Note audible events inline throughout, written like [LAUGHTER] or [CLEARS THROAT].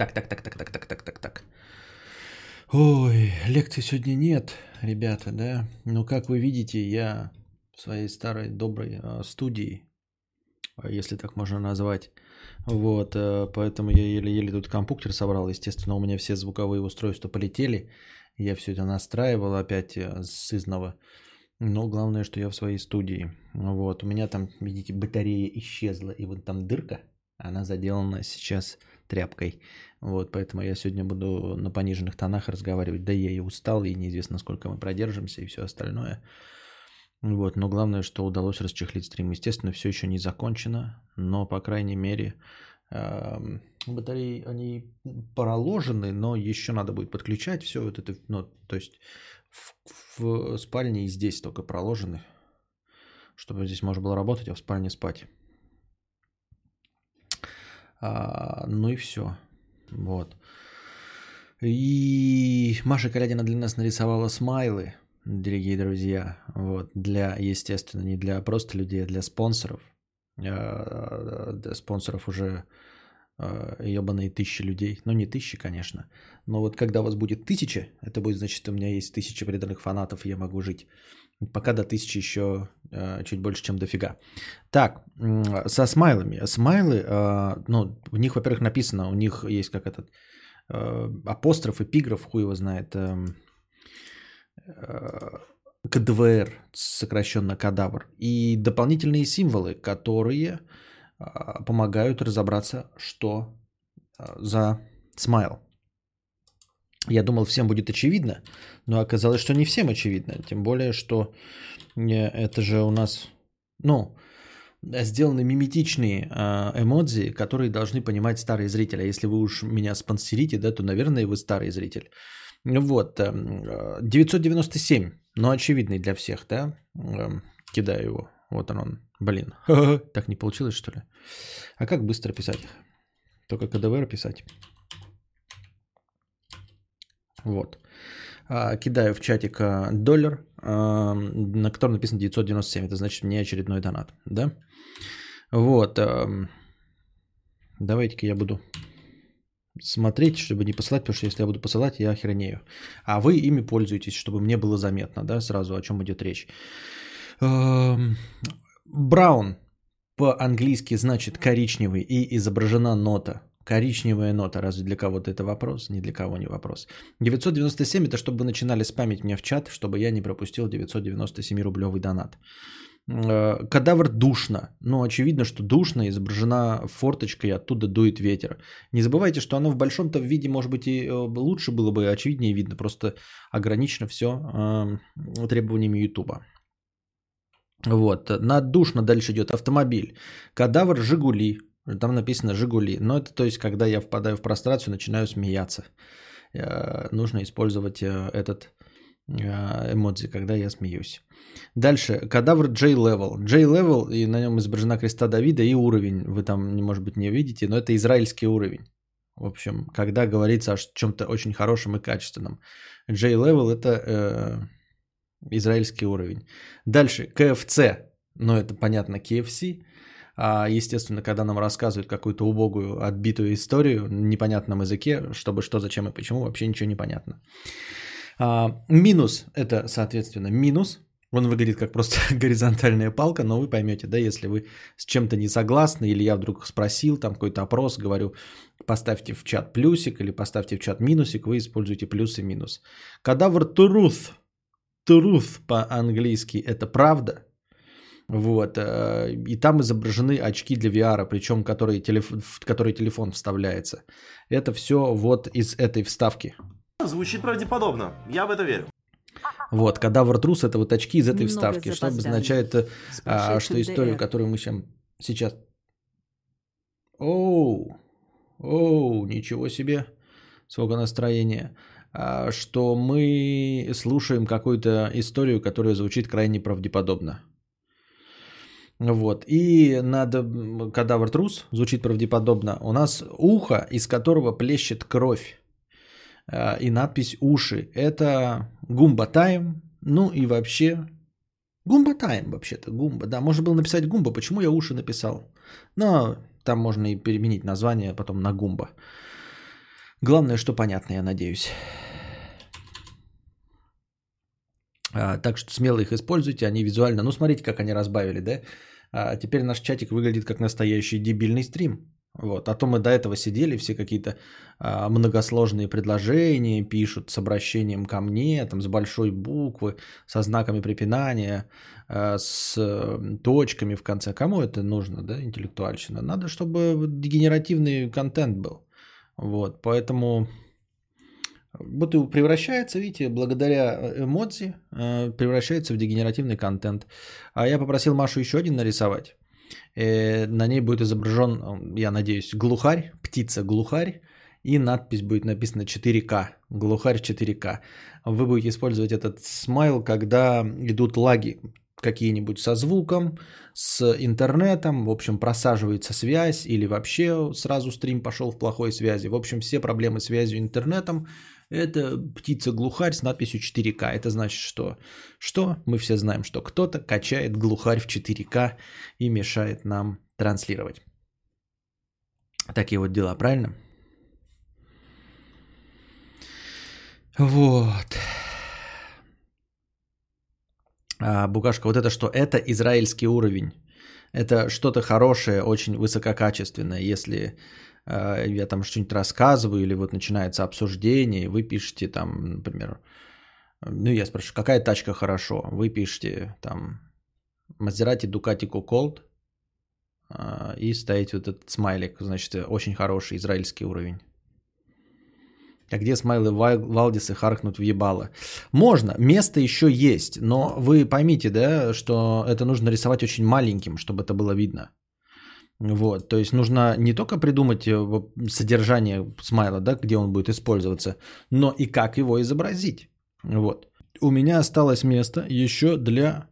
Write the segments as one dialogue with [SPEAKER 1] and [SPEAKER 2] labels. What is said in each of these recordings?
[SPEAKER 1] Так, так, так, так, так, так, так, так, так. Ой, лекции сегодня нет, ребята, да. Но как вы видите, я в своей старой доброй э, студии, если так можно назвать. Вот, э, поэтому я еле-еле тут компьютер собрал. Естественно, у меня все звуковые устройства полетели. Я все это настраивал опять э, с изного. Но главное, что я в своей студии. Вот, у меня там, видите, батарея исчезла. И вот там дырка, она заделана сейчас тряпкой. Вот, поэтому я сегодня буду на пониженных тонах разговаривать. Да я и устал, и неизвестно, сколько мы продержимся, и все остальное. Вот, но главное, что удалось расчехлить стрим. Естественно, все еще не закончено, но, по крайней мере, эм, батареи, они проложены, но еще надо будет подключать все вот это, ну, то есть в, в спальне и здесь только проложены, чтобы здесь можно было работать, а в спальне спать. А, ну и все. Вот. И Маша Калядина для нас нарисовала смайлы, дорогие друзья. Вот. Для, естественно, не для просто людей, а для спонсоров. А, для спонсоров уже ебаные тысячи людей. Ну, не тысячи, конечно. Но вот когда у вас будет тысяча, это будет значит, у меня есть тысяча преданных фанатов, и я могу жить. Пока до тысячи еще э, чуть больше, чем дофига. Так, со смайлами. Смайлы, э, ну, в них, во-первых, написано, у них есть как этот э, апостроф, эпиграф, хуй его знает, э, э, КДВР, сокращенно кадавр, и дополнительные символы, которые помогают разобраться, что за смайл. Я думал, всем будет очевидно, но оказалось, что не всем очевидно. Тем более, что это же у нас, ну, сделаны миметичные а, эмодзи, которые должны понимать старые зрители. А если вы уж меня спонсорите, да, то, наверное, вы старый зритель. Вот, 997, эм, но очевидный для всех, да, эм, кидаю его. Вот он, он. блин, [LAUGHS] так не получилось, что ли? А как быстро писать? Только КДВР писать. Вот. А, кидаю в чатик а, доллар, а, на котором написано 997. Это значит мне очередной донат. Да? Вот. Давайте-ка я буду смотреть, чтобы не посылать, потому что если я буду посылать, я охренею. А вы ими пользуетесь, чтобы мне было заметно, да, сразу о чем идет речь. Браун по-английски значит коричневый и изображена нота. Коричневая нота, разве для кого-то это вопрос? Ни для кого не вопрос. 997 это чтобы вы начинали спамить меня в чат, чтобы я не пропустил 997-рублевый донат. Э, кадавр душно. Ну, очевидно, что душно, изображена форточка и оттуда дует ветер. Не забывайте, что оно в большом-то виде, может быть, и э, лучше было бы, очевиднее видно, просто ограничено все э, требованиями Ютуба. Вот, надушно дальше идет автомобиль. Кадавр Жигули, там написано «Жигули». Но это то есть, когда я впадаю в прострацию, начинаю смеяться. Э, нужно использовать э, этот э, эмодзи, когда я смеюсь. Дальше. Кадавр J-Level. J-Level, и на нем изображена креста Давида и уровень. Вы там, может быть, не видите, но это израильский уровень. В общем, когда говорится о чем-то очень хорошем и качественном. J-Level это э, израильский уровень. Дальше. KFC. Ну, это понятно, KFC. А, естественно, когда нам рассказывают какую-то убогую, отбитую историю на непонятном языке, чтобы что, зачем и почему, вообще ничего не понятно. А, минус – это, соответственно, минус. Он выглядит как просто [LAUGHS] горизонтальная палка, но вы поймете, да, если вы с чем-то не согласны, или я вдруг спросил, там какой-то опрос, говорю, поставьте в чат плюсик или поставьте в чат минусик, вы используете плюс и минус. Кадавр truth, truth по-английски – это правда – вот. Э, и там изображены очки для VR, причем который телеф... в который телефон вставляется. Это все вот из этой вставки.
[SPEAKER 2] Звучит правдеподобно. Я в это верю.
[SPEAKER 1] Вот, кадавр трус это вот очки из этой Немного вставки, что обозначает, э, а, что историю, которую мы сейчас... Оу, оу, ничего себе, сколько настроения. А, что мы слушаем какую-то историю, которая звучит крайне правдеподобно. Вот. И над кадавр трус, звучит правдеподобно, у нас ухо, из которого плещет кровь. А, и надпись «Уши». Это Гумба Тайм. Ну и вообще... Гумба Тайм вообще-то. Гумба. Да, можно было написать Гумба. Почему я уши написал? Но там можно и переменить название потом на Гумба. Главное, что понятно, я надеюсь. А, так что смело их используйте, они визуально, ну смотрите, как они разбавили, да? А теперь наш чатик выглядит как настоящий дебильный стрим. Вот. А то мы до этого сидели, все какие-то а, многосложные предложения пишут с обращением ко мне, там, с большой буквы, со знаками препинания, а, с точками в конце. Кому это нужно, да, интеллектуальщина? Надо, чтобы дегенеративный контент был. Вот, поэтому и превращается, видите, благодаря э, эмодзи, э, превращается в дегенеративный контент. А я попросил Машу еще один нарисовать. Э, на ней будет изображен, я надеюсь, глухарь, птица-глухарь, и надпись будет написана 4К, глухарь 4К. Вы будете использовать этот смайл, когда идут лаги какие-нибудь со звуком, с интернетом, в общем, просаживается связь или вообще сразу стрим пошел в плохой связи. В общем, все проблемы с связью интернетом это птица-глухарь с надписью 4К. Это значит, что? Что? Мы все знаем, что кто-то качает глухарь в 4К и мешает нам транслировать. Такие вот дела, правильно? Вот. А, Букашка, вот это что? Это израильский уровень. Это что-то хорошее, очень высококачественное. Если я там что-нибудь рассказываю, или вот начинается обсуждение, и вы пишете там, например, ну я спрашиваю, какая тачка хорошо? Вы пишете там Maserati Ducati Colt э, и ставите вот этот смайлик, значит, очень хороший израильский уровень. А где смайлы Валдисы харкнут в ебало? Можно, место еще есть, но вы поймите, да, что это нужно рисовать очень маленьким, чтобы это было видно. Вот, то есть нужно не только придумать э, содержание смайла, да, где он будет использоваться, но и как его изобразить. Вот. У меня осталось место еще для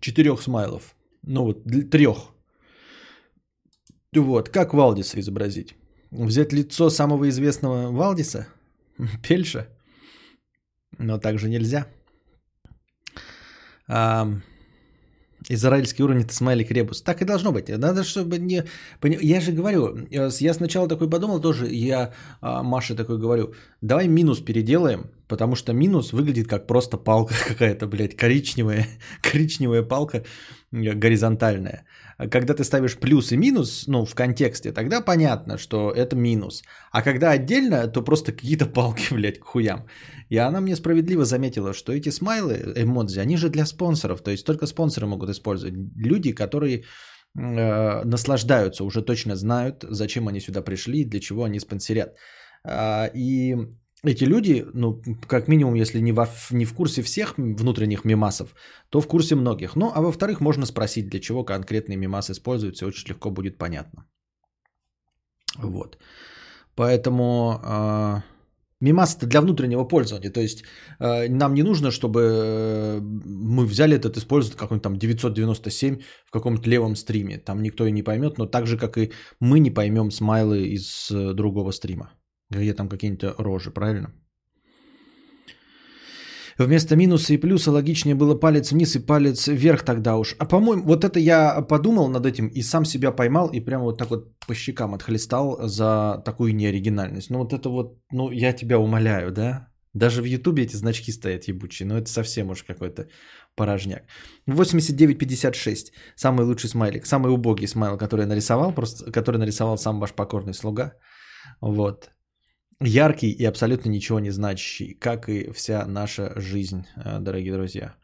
[SPEAKER 1] четырех смайлов. Ну вот, для трех. Вот, как Валдиса изобразить? Взять лицо самого известного Валдиса, [LAUGHS] Пельша, но также нельзя. А, израильский уровень это смайлик ребус. Так и должно быть. Надо, чтобы не... Я же говорю, я сначала такой подумал тоже, я а, Маше такой говорю, давай минус переделаем, потому что минус выглядит как просто палка [LAUGHS] какая-то, блядь, коричневая, [LAUGHS] коричневая палка э, горизонтальная. Когда ты ставишь плюс и минус, ну, в контексте, тогда понятно, что это минус. А когда отдельно, то просто какие-то палки, [LAUGHS] блядь, к хуям. И она мне справедливо заметила, что эти смайлы, эмодзи, они же для спонсоров. То есть только спонсоры могут использовать. Люди, которые э, наслаждаются, уже точно знают, зачем они сюда пришли, для чего они спонсорят. Э, и эти люди, ну, как минимум, если не, во, не в курсе всех внутренних мемасов, то в курсе многих. Ну, а во-вторых, можно спросить, для чего конкретный мемас используется, очень легко будет понятно. Вот. Поэтому э, мемас это для внутреннего пользования. То есть э, нам не нужно, чтобы э, мы взяли этот, использовать какой-нибудь там 997 в каком-то левом стриме. Там никто и не поймет, но так же, как и мы не поймем смайлы из э, другого стрима где там какие-нибудь рожи, правильно? Вместо минуса и плюса логичнее было палец вниз и палец вверх тогда уж. А по-моему, вот это я подумал над этим и сам себя поймал и прямо вот так вот по щекам отхлестал за такую неоригинальность. Ну вот это вот, ну я тебя умоляю, да? Даже в Ютубе эти значки стоят ебучие, но это совсем уж какой-то порожняк. 89.56. Самый лучший смайлик, самый убогий смайл, который я нарисовал, просто, который нарисовал сам ваш покорный слуга. Вот яркий и абсолютно ничего не значащий, как и вся наша жизнь, э, дорогие друзья.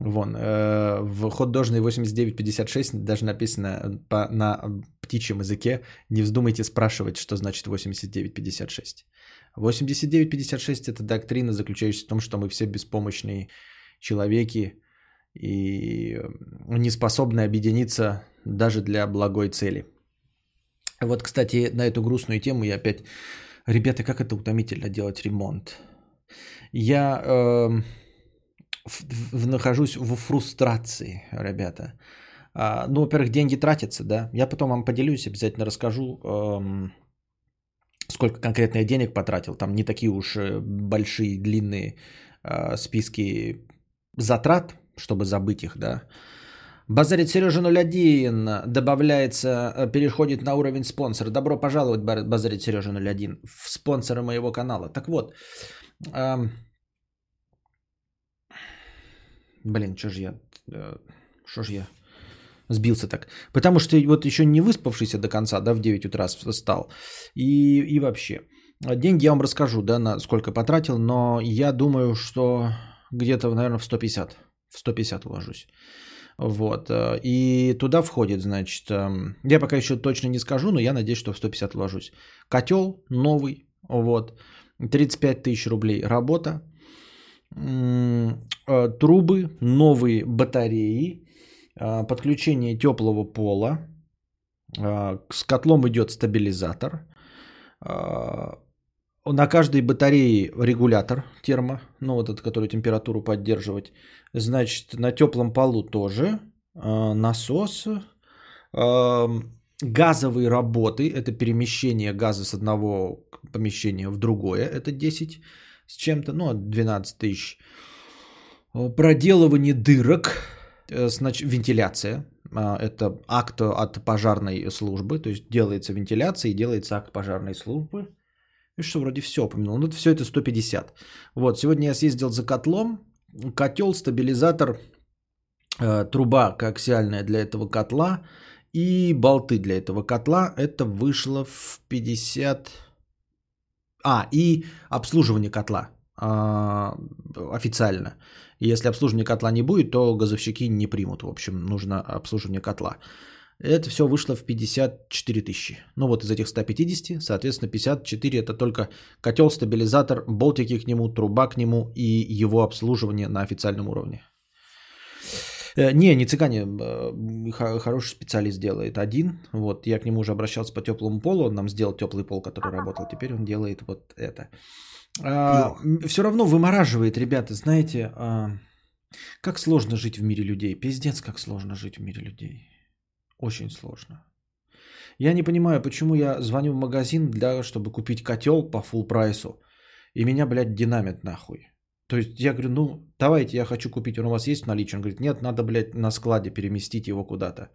[SPEAKER 1] Вон, э, в хот-дожной 8956 даже написано по, на птичьем языке. Не вздумайте спрашивать, что значит 8956. 8956 это доктрина, заключающаяся в том, что мы все беспомощные человеки и не способны объединиться даже для благой цели. Вот, кстати, на эту грустную тему я опять Ребята, как это утомительно делать ремонт. Я э, в, в, нахожусь в фрустрации, ребята. А, ну, во-первых, деньги тратятся, да. Я потом вам поделюсь, обязательно расскажу, эм, сколько конкретно я денег потратил. Там не такие уж э, большие, длинные э, списки затрат, чтобы забыть их, да. Базарит Сережа 01 добавляется, э, переходит на уровень спонсора. Добро пожаловать, Базарит Сережа 01, в спонсора моего канала. Так вот, эм... блин, что же я, что э, же я сбился так? Потому что вот еще не выспавшийся до конца, да, в 9 утра встал. И, и вообще, деньги я вам расскажу, да, на сколько потратил, но я думаю, что где-то, наверное, в 150, в 150 уложусь. Вот. Э, и туда входит, значит, эм, я пока еще точно не скажу, но я надеюсь, что в 150 вложусь. Котел новый, вот, 35 тысяч рублей работа, э, трубы, новые батареи, э, подключение теплого пола, с котлом идет стабилизатор, на каждой батарее регулятор термо, ну вот этот, который температуру поддерживать. Значит, на теплом полу тоже э, насос, э, газовые работы, это перемещение газа с одного помещения в другое, это 10 с чем-то, ну 12 тысяч. Проделывание дырок, э, значит, вентиляция, это акт от пожарной службы, то есть делается вентиляция и делается акт пожарной службы. И что, вроде все упомянул. Ну, все это 150. Вот, сегодня я съездил за котлом. Котел, стабилизатор, э, труба коаксиальная для этого котла и болты для этого котла. Это вышло в 50... А, и обслуживание котла э, официально. Если обслуживания котла не будет, то газовщики не примут. В общем, нужно обслуживание котла. Это все вышло в 54 тысячи. Ну вот из этих 150, соответственно, 54 это только котел, стабилизатор, болтики к нему, труба к нему и его обслуживание на официальном уровне. Э, не, не цыгане, э, хороший специалист делает один. Вот я к нему уже обращался по теплому полу, он нам сделал теплый пол, который работал. Теперь он делает вот это. А, все равно вымораживает, ребята, знаете, а, как сложно жить в мире людей. Пиздец, как сложно жить в мире людей. Очень сложно. Я не понимаю, почему я звоню в магазин, для, чтобы купить котел по full прайсу, и меня, блядь, динамит нахуй. То есть я говорю, ну, давайте, я хочу купить, он у вас есть в наличии? Он говорит, нет, надо, блядь, на складе переместить его куда-то.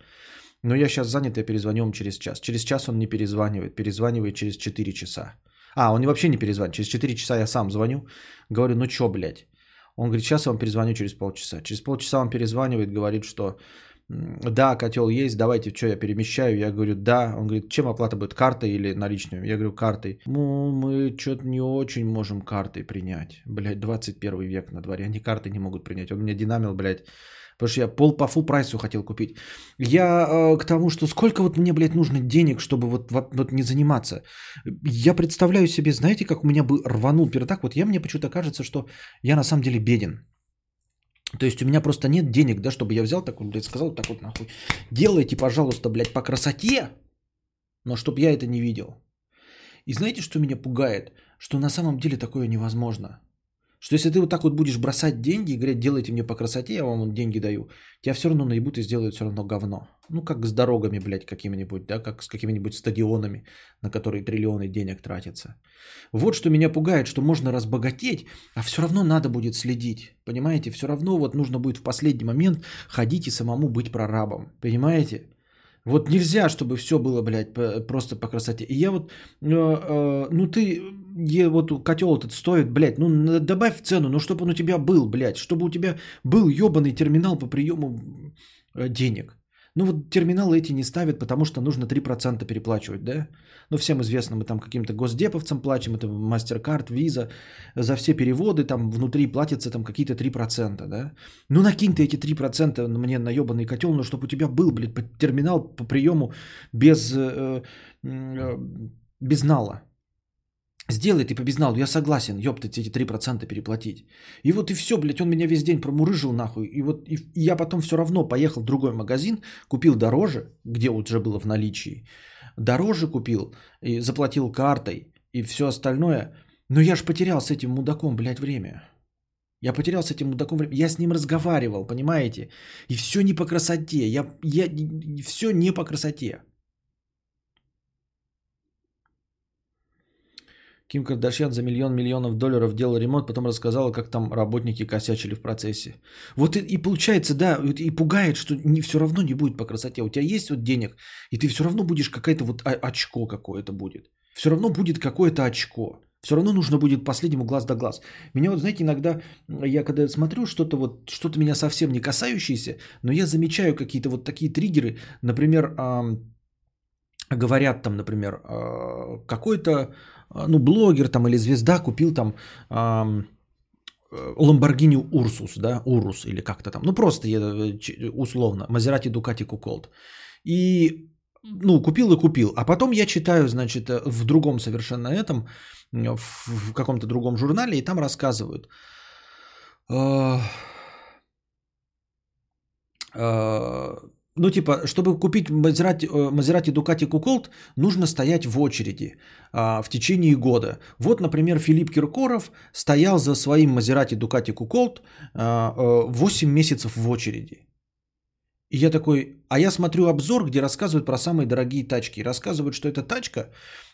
[SPEAKER 1] Но я сейчас занят, я перезвоню вам через час. Через час он не перезванивает, перезванивает через 4 часа. А, он вообще не перезванивает. Через 4 часа я сам звоню, говорю, ну чё, блядь? Он говорит, сейчас я вам перезвоню через полчаса. Через полчаса он перезванивает, говорит, что да, котел есть, давайте, что я перемещаю? Я говорю, да. Он говорит, чем оплата будет, картой или наличными? Я говорю, картой. Ну, мы что-то не очень можем картой принять. Блядь, 21 век на дворе, они карты не могут принять. Он меня динамил, блядь, Потому что я пол по фул прайсу хотел купить. Я э, к тому, что сколько вот мне, блядь, нужно денег, чтобы вот, вот, вот не заниматься. Я представляю себе, знаете, как у меня бы рванул пердак. Вот я мне почему-то кажется, что я на самом деле беден. То есть у меня просто нет денег, да, чтобы я взял такой, блядь, сказал так вот нахуй. Делайте, пожалуйста, блядь, по красоте, но чтобы я это не видел. И знаете, что меня пугает? Что на самом деле такое невозможно. Что если ты вот так вот будешь бросать деньги и говорить, делайте мне по красоте, я вам деньги даю, тебя все равно наебут и сделают все равно говно. Ну, как с дорогами, блядь, какими-нибудь, да, как с какими-нибудь стадионами, на которые триллионы денег тратятся. Вот что меня пугает, что можно разбогатеть, а все равно надо будет следить. Понимаете, все равно вот нужно будет в последний момент ходить и самому быть прорабом. Понимаете? Вот нельзя, чтобы все было, блядь, просто по красоте. И я вот, э, э, ну ты, е, вот котел этот стоит, блядь, ну добавь цену, ну чтобы он у тебя был, блядь, чтобы у тебя был ебаный терминал по приему э, денег. Ну вот терминалы эти не ставят, потому что нужно 3% переплачивать, да? Ну всем известно, мы там каким-то госдеповцам платим, это MasterCard, Visa, за все переводы там внутри платятся там какие-то 3%, да? Ну накинь ты эти 3% мне на ебаный котел, но чтобы у тебя был, блядь, терминал по приему без, э, э, без нала. Сделай ты по безналу, я согласен, ёптать, эти 3% переплатить. И вот и все, блядь, он меня весь день промурыжил нахуй. И вот и, и я потом все равно поехал в другой магазин, купил дороже, где уже было в наличии. Дороже купил и заплатил картой и все остальное. Но я ж потерял с этим мудаком, блядь, время. Я потерял с этим мудаком время. Я с ним разговаривал, понимаете? И все не по красоте. Я, я, все не по красоте. Ким Кардашьян за миллион миллионов долларов делала ремонт, потом рассказала, как там работники косячили в процессе. Вот и, и получается, да, и пугает, что не, все равно не будет по красоте. У тебя есть вот денег, и ты все равно будешь какая-то вот очко какое-то будет. Все равно будет какое-то очко. Все равно нужно будет последнему глаз да глаз. Меня вот, знаете, иногда я когда смотрю что-то вот, что-то меня совсем не касающееся, но я замечаю какие-то вот такие триггеры. Например, говорят там, например, э, какой-то, ну, блогер там или звезда купил там э, Ламборгини Урсус, да, Урус или как-то там, ну просто условно, Мазерати Дукати Куколд. И ну, купил и купил. А потом я читаю, значит, э, в другом совершенно этом, в каком-то другом журнале, и там рассказывают. Э, э, ну, типа, чтобы купить Мазерати, Мазерати Дукати Куколт, нужно стоять в очереди а, в течение года. Вот, например, Филипп Киркоров стоял за своим Мазерати Дукати Куколт а, 8 месяцев в очереди. И я такой, а я смотрю обзор, где рассказывают про самые дорогие тачки. Рассказывают, что эта тачка,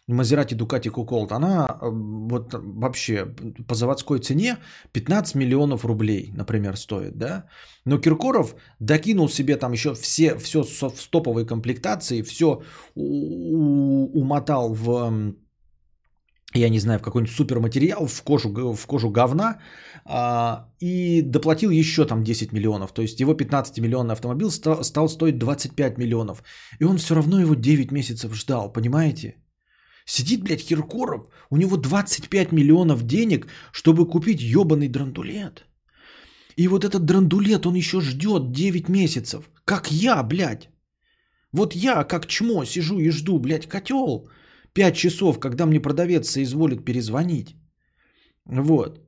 [SPEAKER 1] Maserati Ducati Cuckold, она э, вот вообще по заводской цене 15 миллионов рублей, например, стоит, да? Но Киркоров докинул себе там еще все, все в стоповой комплектации, все умотал в я не знаю, в какой-нибудь суперматериал, в кожу, в кожу говна, а, и доплатил еще там 10 миллионов. То есть его 15-миллионный автомобиль стал, стал стоить 25 миллионов. И он все равно его 9 месяцев ждал, понимаете? Сидит, блядь, Киркоров, у него 25 миллионов денег, чтобы купить ебаный драндулет. И вот этот драндулет, он еще ждет 9 месяцев. Как я, блядь. Вот я, как чмо, сижу и жду, блядь, котел. 5 часов, когда мне продавец соизволит перезвонить. Вот.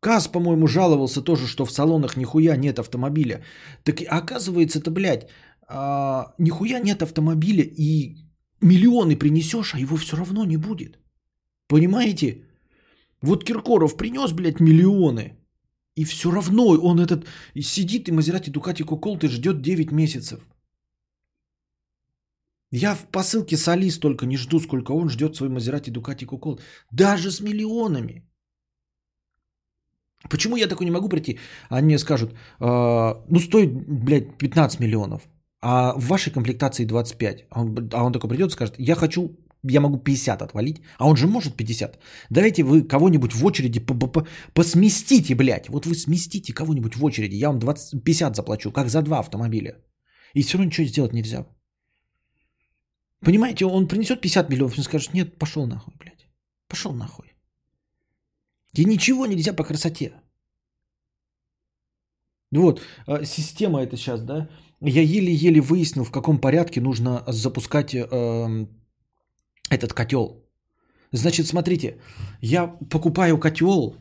[SPEAKER 1] Каз, по-моему, жаловался тоже, что в салонах нихуя нет автомобиля. Так оказывается-то, блядь, а, нихуя нет автомобиля и миллионы принесешь, а его все равно не будет. Понимаете? Вот Киркоров принес, блядь, миллионы. И все равно он этот сидит и Мазерати Дукати Куколт и ждет 9 месяцев. Я в посылке с Али столько не жду, сколько он ждет свой Мазерати Дукати Кукол. Даже с миллионами. Почему я такой не могу прийти? Они мне скажут, э, ну стоит, блядь, 15 миллионов, а в вашей комплектации 25. А он, а он такой придет и скажет, я хочу, я могу 50 отвалить, а он же может 50. Давайте вы кого-нибудь в очереди посместите, блядь. Вот вы сместите кого-нибудь в очереди, я вам 20, 50 заплачу, как за два автомобиля. И все равно ничего сделать нельзя. Понимаете, он принесет 50 миллионов и скажет, нет, пошел нахуй, блядь. Пошел нахуй. И ничего нельзя по красоте. Вот, а, система это сейчас, да. Я еле-еле выяснил, в каком порядке нужно запускать э, этот котел. Значит, смотрите, я покупаю котел,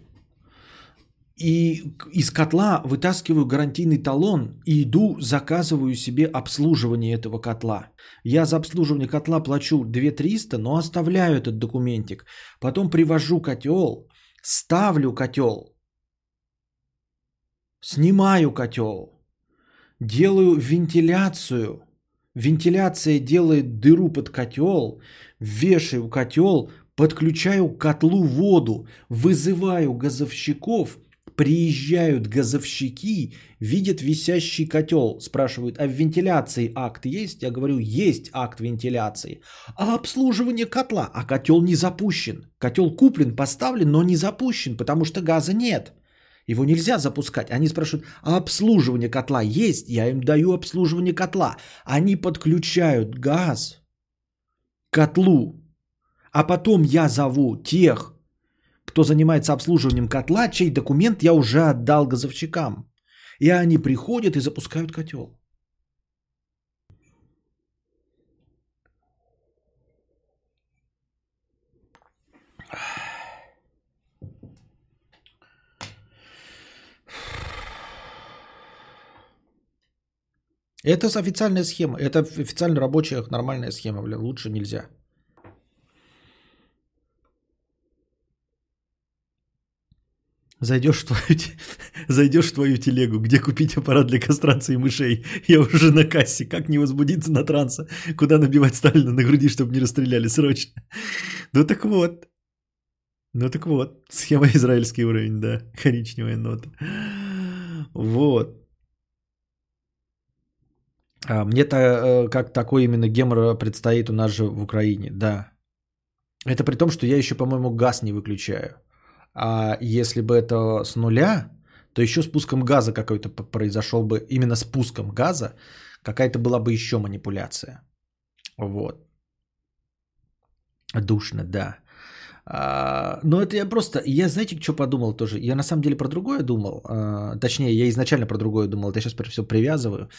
[SPEAKER 1] и из котла вытаскиваю гарантийный талон и иду заказываю себе обслуживание этого котла. Я за обслуживание котла плачу 2300, но оставляю этот документик. Потом привожу котел, ставлю котел, снимаю котел, делаю вентиляцию. Вентиляция делает дыру под котел, вешаю котел, подключаю к котлу воду, вызываю газовщиков – Приезжают газовщики, видят висящий котел, спрашивают, а в вентиляции акт есть? Я говорю, есть акт вентиляции. А обслуживание котла? А котел не запущен. Котел куплен, поставлен, но не запущен, потому что газа нет. Его нельзя запускать. Они спрашивают, а обслуживание котла есть? Я им даю обслуживание котла. Они подключают газ к котлу. А потом я зову тех, кто занимается обслуживанием котла, чей документ я уже отдал газовщикам. И они приходят и запускают котел. Это официальная схема. Это официально рабочая нормальная схема. Бля, лучше нельзя. Зайдешь в, твою, [LAUGHS] зайдешь в твою телегу, где купить аппарат для кастрации мышей. Я уже на кассе. Как не возбудиться на транса? Куда набивать Сталина на груди, чтобы не расстреляли срочно? [LAUGHS] Ну так вот. Ну так вот, схема [LAUGHS] израильский уровень, да, коричневая нота. Вот. А мне-то э, как такой именно гемор предстоит у нас же в Украине, да. Это при том, что я еще, по-моему, газ не выключаю. А если бы это с нуля, то еще спуском газа какой-то произошел бы, именно спуском газа, какая-то была бы еще манипуляция. Вот. Душно, да. А, но это я просто, я знаете, что подумал тоже? Я на самом деле про другое думал. А, точнее, я изначально про другое думал. Это я сейчас все привязываю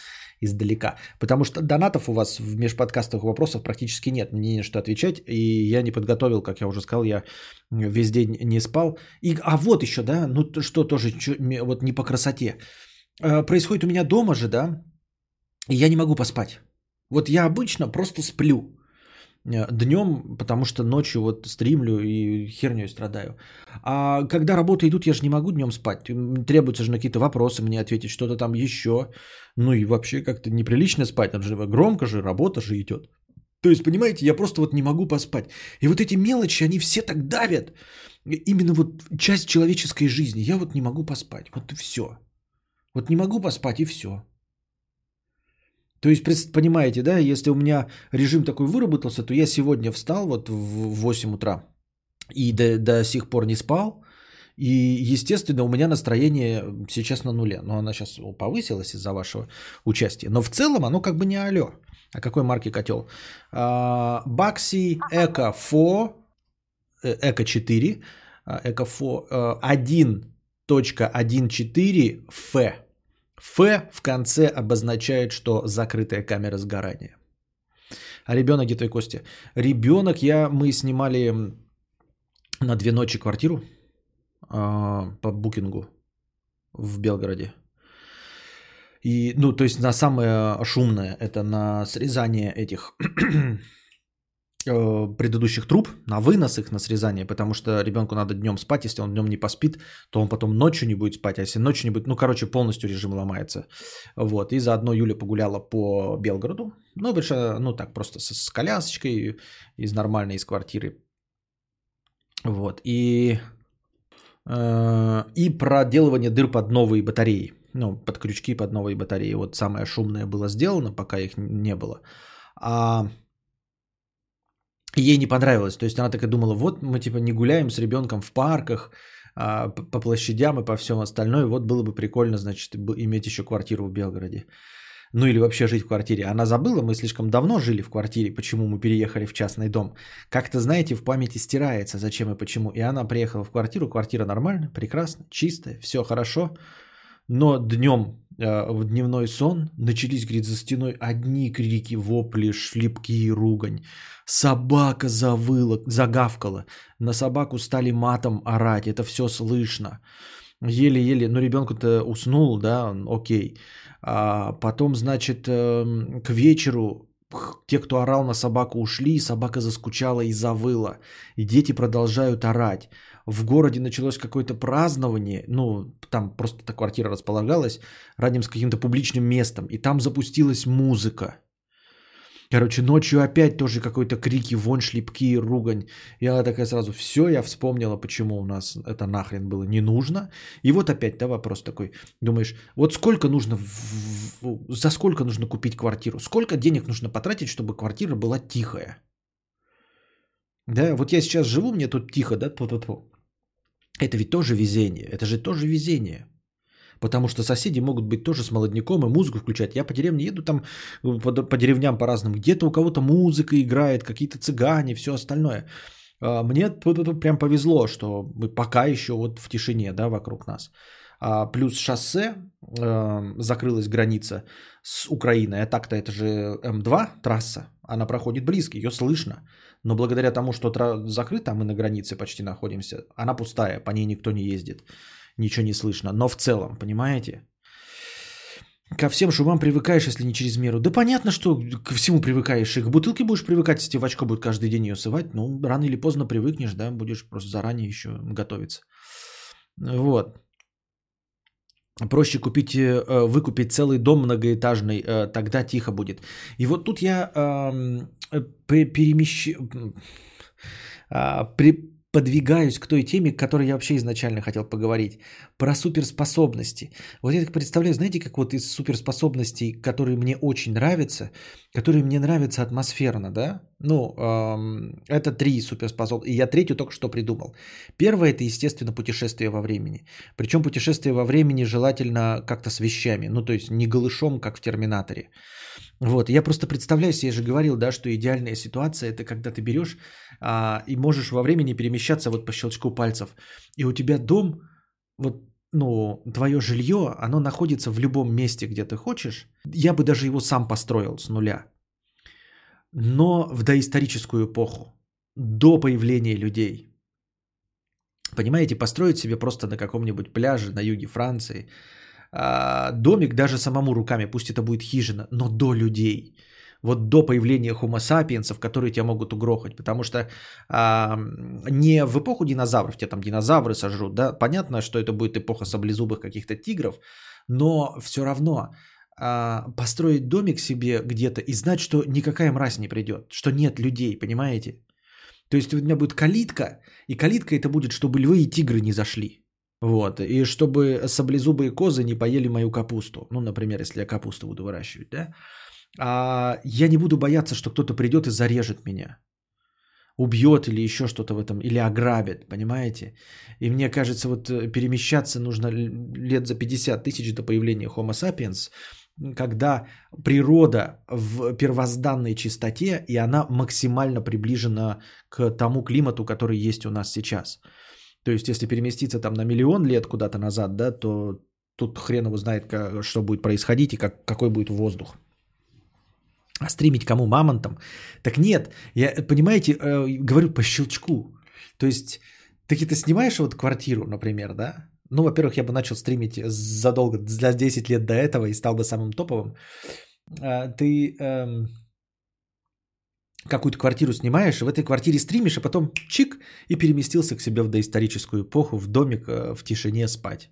[SPEAKER 1] издалека. Потому что донатов у вас в межподкастах вопросов практически нет. Мне не что отвечать. И я не подготовил, как я уже сказал, я весь день не спал. И, а вот еще, да, ну что тоже, что, вот не по красоте. А, происходит у меня дома же, да, и я не могу поспать. Вот я обычно просто сплю. Э, днем, потому что ночью вот стримлю и херню страдаю. А когда работы идут, я же не могу днем спать. Требуется же на какие-то вопросы мне ответить, что-то там еще. Ну и вообще как-то неприлично спать, там же громко же, работа же идет. То есть, понимаете, я просто вот не могу поспать. И вот эти мелочи, они все так давят. Именно вот часть человеческой жизни. Я вот не могу поспать. Вот и все. Вот не могу поспать и все. То есть, понимаете, да, если у меня режим такой выработался, то я сегодня встал вот в 8 утра и до, до сих пор не спал. И, естественно, у меня настроение сейчас на нуле. Но оно сейчас повысилось из-за вашего участия. Но в целом оно как бы не алё. А какой марки котел? Бакси Эко Фо, Эко 4, Эко Фо 1.14 F. Ф в конце обозначает, что закрытая камера сгорания. А ребенок где твои кости? Ребенок, я, мы снимали на две ночи квартиру э, по букингу в Белгороде. И, ну, то есть на самое шумное, это на срезание этих предыдущих труб, на вынос их, на срезание, потому что ребенку надо днем спать, если он днем не поспит, то он потом ночью не будет спать, а если ночью не будет, ну, короче, полностью режим ломается. Вот, и заодно Юля погуляла по Белгороду, ну, больше, ну, так, просто с, с колясочкой из нормальной, из квартиры. Вот, и, э, и проделывание дыр под новые батареи, ну, под крючки под новые батареи. Вот самое шумное было сделано, пока их не было. А ей не понравилось. То есть она такая думала, вот мы типа не гуляем с ребенком в парках, а, по площадям и по всем остальное. Вот было бы прикольно, значит, иметь еще квартиру в Белгороде. Ну или вообще жить в квартире. Она забыла, мы слишком давно жили в квартире, почему мы переехали в частный дом. Как-то, знаете, в памяти стирается, зачем и почему. И она приехала в квартиру, квартира нормальная, прекрасно, чистая, все хорошо. Но днем э, в дневной сон начались, говорит, за стеной одни крики, вопли, шлепки и ругань. Собака завыла, загавкала. На собаку стали матом орать. Это все слышно. Еле-еле, ну ребенку-то уснул, да, окей. А потом, значит, эм, к вечеру те, кто орал на собаку, ушли, собака заскучала и завыла. И дети продолжают орать. В городе началось какое-то празднование, ну, там просто эта квартира располагалась рядом с каким-то публичным местом, и там запустилась музыка. Короче, ночью опять тоже какой-то крики, вон шлепки, ругань. Она такая сразу, все, я вспомнила, почему у нас это нахрен было не нужно. И вот опять, да, вопрос такой. Думаешь, вот сколько нужно, в, за сколько нужно купить квартиру? Сколько денег нужно потратить, чтобы квартира была тихая? Да, вот я сейчас живу, мне тут тихо, да, тьфу-тьфу-тьфу. Это ведь тоже везение, это же тоже везение. Потому что соседи могут быть тоже с молодняком и музыку включать. Я по деревне еду там, э, по, по деревням по-разному. Где-то у кого-то музыка играет, какие-то цыгане, все остальное. А, мне вот прям повезло, что мы пока еще вот в тишине, да, вокруг нас. А плюс шоссе, э, закрылась граница с Украиной, а так-то это же М2 трасса, она проходит близко, ее слышно. Но благодаря тому, что закрыта, мы на границе почти находимся, она пустая, по ней никто не ездит ничего не слышно. Но в целом, понимаете? Ко всем шумам привыкаешь, если не через меру. Да понятно, что ко всему привыкаешь. И к бутылке будешь привыкать, если в очко будет каждый день ее сывать. Ну, рано или поздно привыкнешь, да, будешь просто заранее еще готовиться. Вот. Проще купить, э, выкупить целый дом многоэтажный, э, тогда тихо будет. И вот тут я перемещ... А, при, подвигаюсь к той теме, к которой я вообще изначально хотел поговорить. Про суперспособности. Вот я так представляю, знаете, как вот из суперспособностей, которые мне очень нравятся, которые мне нравятся атмосферно, да? Ну, эм, это три суперспособности. И я третью только что придумал. Первое – это, естественно, путешествие во времени. Причем путешествие во времени желательно как-то с вещами. Ну, то есть не голышом, как в «Терминаторе». Вот, я просто представляю себе, я же говорил, да, что идеальная ситуация это когда ты берешь а, и можешь во времени перемещаться вот по щелчку пальцев. И у тебя дом, вот, ну, твое жилье, оно находится в любом месте, где ты хочешь. Я бы даже его сам построил с нуля. Но в доисторическую эпоху, до появления людей. Понимаете, построить себе просто на каком-нибудь пляже на юге Франции – а, домик даже самому руками, пусть это будет хижина, но до людей. Вот до появления homo sapiens, которые тебя могут угрохать. Потому что а, не в эпоху динозавров, тебя там динозавры сожрут, да, понятно, что это будет эпоха саблезубых каких-то тигров, но все равно а, построить домик себе где-то и знать, что никакая мразь не придет, что нет людей, понимаете? То есть у меня будет калитка, и калитка это будет, чтобы львы и тигры не зашли. Вот, и чтобы саблезубые козы не поели мою капусту. Ну, например, если я капусту буду выращивать, да. А я не буду бояться, что кто-то придет и зарежет меня. Убьет или еще что-то в этом, или ограбит, понимаете? И мне кажется, вот э, перемещаться нужно лет за 50 тысяч до появления Homo sapiens, когда природа в первозданной чистоте, и она максимально приближена к тому климату, который есть у нас сейчас – то есть, если переместиться там на миллион лет куда-то назад, да, то тут хрен его знает, как, что будет происходить и как, какой будет воздух. А стримить кому? Мамонтом? Так нет, я, понимаете, э, говорю по щелчку. То есть, ты где-то снимаешь вот квартиру, например, да? Ну, во-первых, я бы начал стримить задолго, за 10 лет до этого и стал бы самым топовым. А, ты эм, какую-то квартиру снимаешь, в этой квартире стримишь, а потом чик и переместился к себе в доисторическую эпоху, в домик, э, в тишине спать.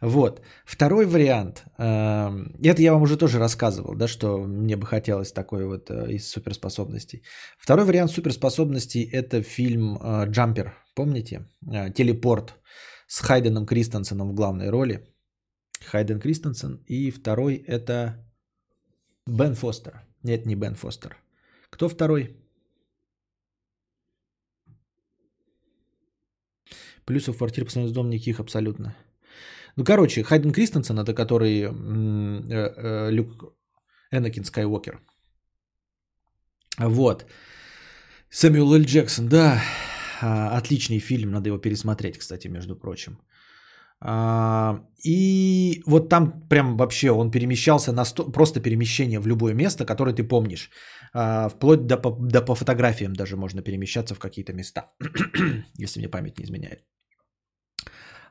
[SPEAKER 1] Вот. Второй вариант. Эм, это я вам уже тоже рассказывал, да, что мне бы хотелось такой вот э, из суперспособностей. Второй вариант суперспособностей – это фильм э, «Джампер». Помните? «Телепорт» с Хайденом Кристенсеном в главной роли. Хайден Кристенсен. И второй – это Бен Фостер. Нет, не Бен Фостер. Кто второй? Плюсов в квартире по сравнению с домом никаких абсолютно. Ну, короче, Хайден Кристенсен, это который э, э, Люк Энакин Скайуокер. Вот. Сэмюэл Л. Джексон, да. А, отличный фильм, надо его пересмотреть, кстати, между прочим. А, и вот там прям вообще он перемещался на сто... просто перемещение в любое место, которое ты помнишь. А, вплоть до, до по фотографиям даже можно перемещаться в какие-то места, [CLEARS THROAT] если мне память не изменяет.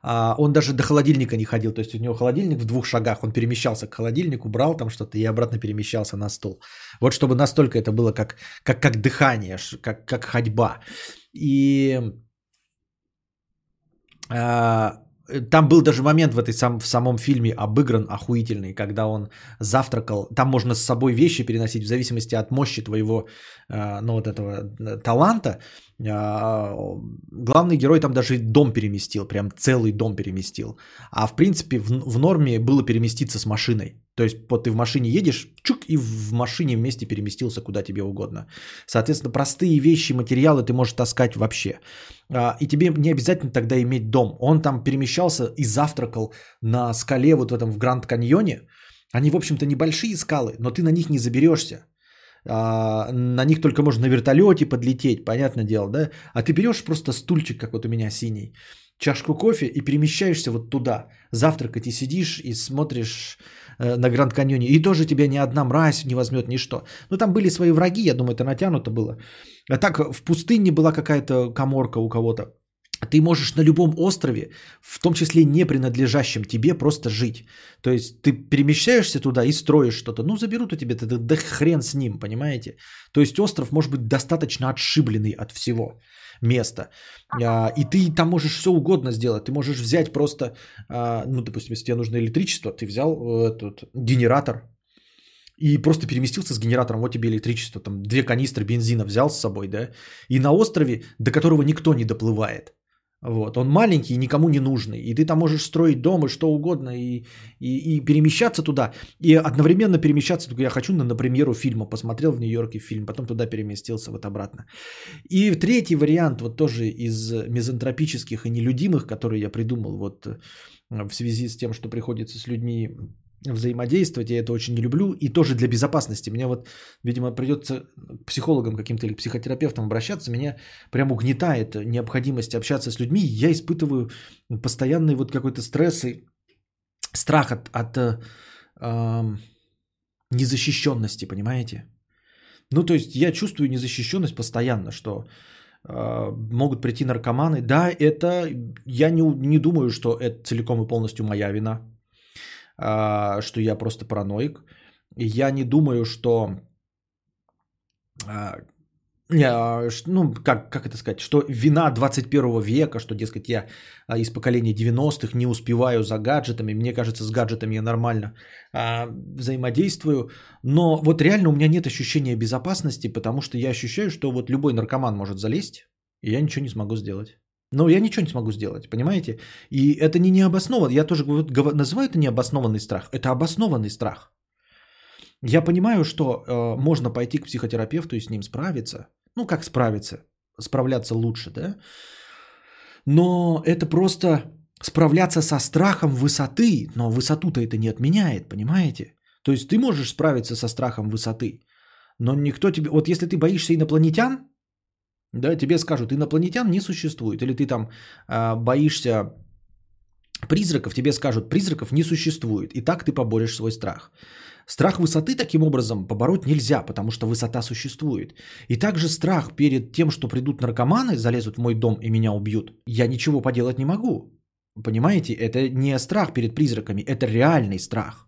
[SPEAKER 1] А, он даже до холодильника не ходил, то есть у него холодильник в двух шагах, он перемещался к холодильнику, брал там что-то и обратно перемещался на стол. Вот чтобы настолько это было как, как, как дыхание, как, как ходьба. И там был даже момент в, этой сам, в самом фильме обыгран охуительный, когда он завтракал. Там можно с собой вещи переносить в зависимости от мощи твоего, э, ну вот этого э, таланта. Главный герой там даже дом переместил, прям целый дом переместил. А в принципе в, в норме было переместиться с машиной. То есть вот ты в машине едешь, чук, и в машине вместе переместился куда тебе угодно. Соответственно, простые вещи, материалы ты можешь таскать вообще. А, и тебе не обязательно тогда иметь дом. Он там перемещался и завтракал на скале вот в этом в Гранд Каньоне. Они, в общем-то, небольшие скалы, но ты на них не заберешься. А, на них только можно на вертолете подлететь, понятное дело, да? А ты берешь просто стульчик, как вот у меня синий, чашку кофе и перемещаешься вот туда. Завтракать и сидишь и смотришь э, на Гранд Каньоне. И тоже тебя ни одна мразь не возьмет, ничто. Ну там были свои враги, я думаю, это натянуто было. А так в пустыне была какая-то коморка у кого-то. Ты можешь на любом острове, в том числе не принадлежащем тебе, просто жить. То есть ты перемещаешься туда и строишь что-то. Ну, заберут у тебя, да, да хрен с ним, понимаете? То есть остров может быть достаточно отшибленный от всего места. А, и ты там можешь все угодно сделать. Ты можешь взять просто, а, ну, допустим, если тебе нужно электричество, ты взял этот генератор, и просто переместился с генератором, вот тебе электричество, там две канистры бензина взял с собой, да, и на острове, до которого никто не доплывает. Вот, он маленький и никому не нужный. И ты там можешь строить дом и что угодно, и, и, и перемещаться туда. И одновременно перемещаться, я хочу на, на премьеру фильма, посмотрел в Нью-Йорке фильм, потом туда переместился, вот обратно. И третий вариант, вот тоже из мизантропических и нелюдимых, который я придумал вот э, в связи с тем, что приходится с людьми взаимодействовать, я это очень не люблю, и тоже для безопасности. Мне вот, видимо, придется к психологам каким-то или психотерапевтам обращаться, меня прям угнетает необходимость общаться с людьми, я испытываю постоянный вот какой-то стресс и страх от, от э, э, незащищенности, понимаете? Ну, то есть я чувствую незащищенность постоянно, что э, могут прийти наркоманы. Да, это, я не, не думаю, что это целиком и полностью моя вина, что я просто параноик. Я не думаю, что а, ну, как, как это сказать, что вина 21 века, что, дескать, я а, из поколения 90-х не успеваю за гаджетами, мне кажется, с гаджетами я нормально а, взаимодействую, но вот реально у меня нет ощущения безопасности, потому что я ощущаю, что вот любой наркоман может залезть, и я ничего не смогу сделать. Но я ничего не смогу сделать, понимаете? И это не необоснованно. Я тоже вот, называю это необоснованный страх. Это обоснованный страх. Я понимаю, что э, можно пойти к психотерапевту и с ним справиться. Ну, как справиться? Справляться лучше, да? Но это просто справляться со страхом высоты, но высоту-то это не отменяет, понимаете? То есть ты можешь справиться со страхом высоты, но никто тебе... Вот если ты боишься инопланетян, да, тебе скажут, инопланетян не существует. Или ты там э, боишься призраков, тебе скажут, призраков не существует. И так ты поборешь свой страх. Страх высоты таким образом побороть нельзя, потому что высота существует. И также страх перед тем, что придут наркоманы, залезут в мой дом и меня убьют, я ничего поделать не могу. Понимаете, это не страх перед призраками, это реальный страх.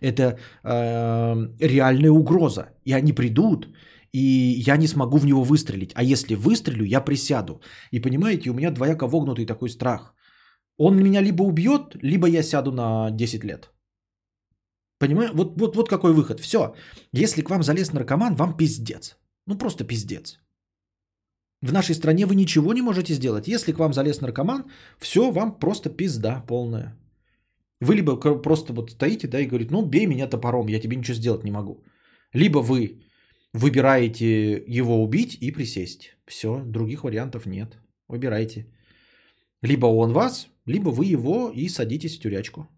[SPEAKER 1] Это э, реальная угроза. И они придут, и я не смогу в него выстрелить. А если выстрелю, я присяду. И понимаете, у меня двояко вогнутый такой страх. Он меня либо убьет, либо я сяду на 10 лет. Понимаю? Вот, вот, вот какой выход. Все. Если к вам залез наркоман, вам пиздец. Ну просто пиздец. В нашей стране вы ничего не можете сделать. Если к вам залез наркоман, все, вам просто пизда полная. Вы либо просто вот стоите, да, и говорите, ну бей меня топором, я тебе ничего сделать не могу. Либо вы выбираете его убить и присесть. Все, других вариантов нет. Выбирайте. Либо он вас, либо вы его и садитесь в тюрячку.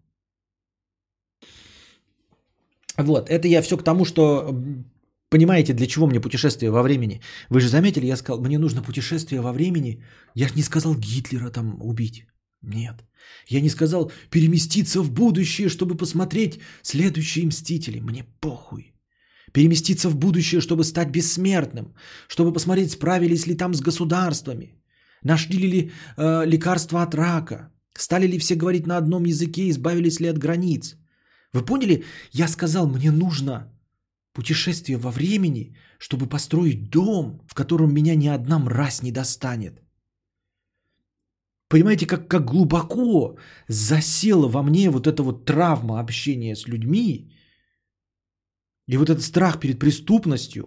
[SPEAKER 1] Вот, это я все к тому, что понимаете, для чего мне путешествие во времени. Вы же заметили, я сказал, мне нужно путешествие во времени. Я же не сказал Гитлера там убить. Нет. Я не сказал переместиться в будущее, чтобы посмотреть следующие мстители. Мне похуй переместиться в будущее, чтобы стать бессмертным, чтобы посмотреть, справились ли там с государствами, нашли ли э, лекарства от рака, стали ли все говорить на одном языке, избавились ли от границ. Вы поняли? Я сказал, мне нужно путешествие во времени, чтобы построить дом, в котором меня ни одна мразь не достанет. Понимаете, как, как глубоко засела во мне вот эта вот травма общения с людьми, и вот этот страх перед преступностью,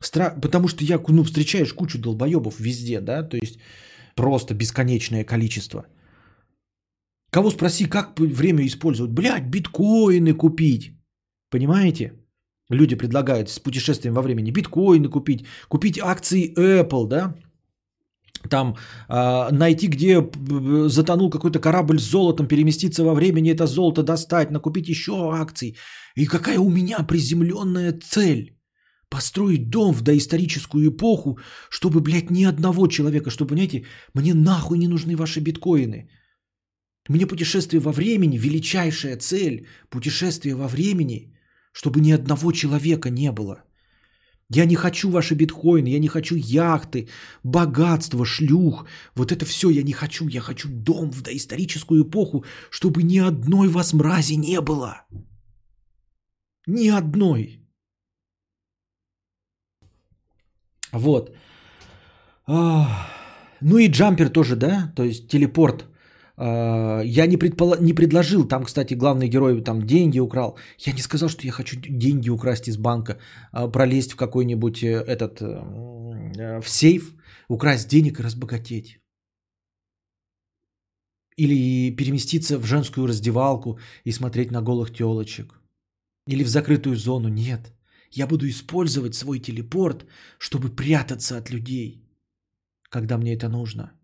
[SPEAKER 1] страх, потому что я, ну, встречаешь кучу долбоебов везде, да, то есть просто бесконечное количество. Кого спроси, как время использовать? Блядь, биткоины купить. Понимаете? Люди предлагают с путешествием во времени биткоины купить, купить акции Apple, да, там э, найти, где затонул какой-то корабль с золотом, переместиться во времени, это золото достать, накупить еще акций. И какая у меня приземленная цель? Построить дом в доисторическую эпоху, чтобы, блядь, ни одного человека, чтобы, понимаете, мне нахуй не нужны ваши биткоины. Мне путешествие во времени, величайшая цель, путешествие во времени, чтобы ни одного человека не было – я не хочу ваши биткоины, я не хочу яхты, богатство, шлюх. Вот это все я не хочу. Я хочу дом в доисторическую эпоху, чтобы ни одной вас мрази не было. Ни одной. Вот. Ну и джампер тоже, да? То есть телепорт я не, предпол... не предложил, там, кстати, главный герой там деньги украл. Я не сказал, что я хочу деньги украсть из банка, э, пролезть в какой-нибудь э, этот, э, в сейф, украсть денег и разбогатеть. Или переместиться в женскую раздевалку и смотреть на голых телочек. Или в закрытую зону. Нет. Я буду использовать свой телепорт, чтобы прятаться от людей, когда мне это нужно.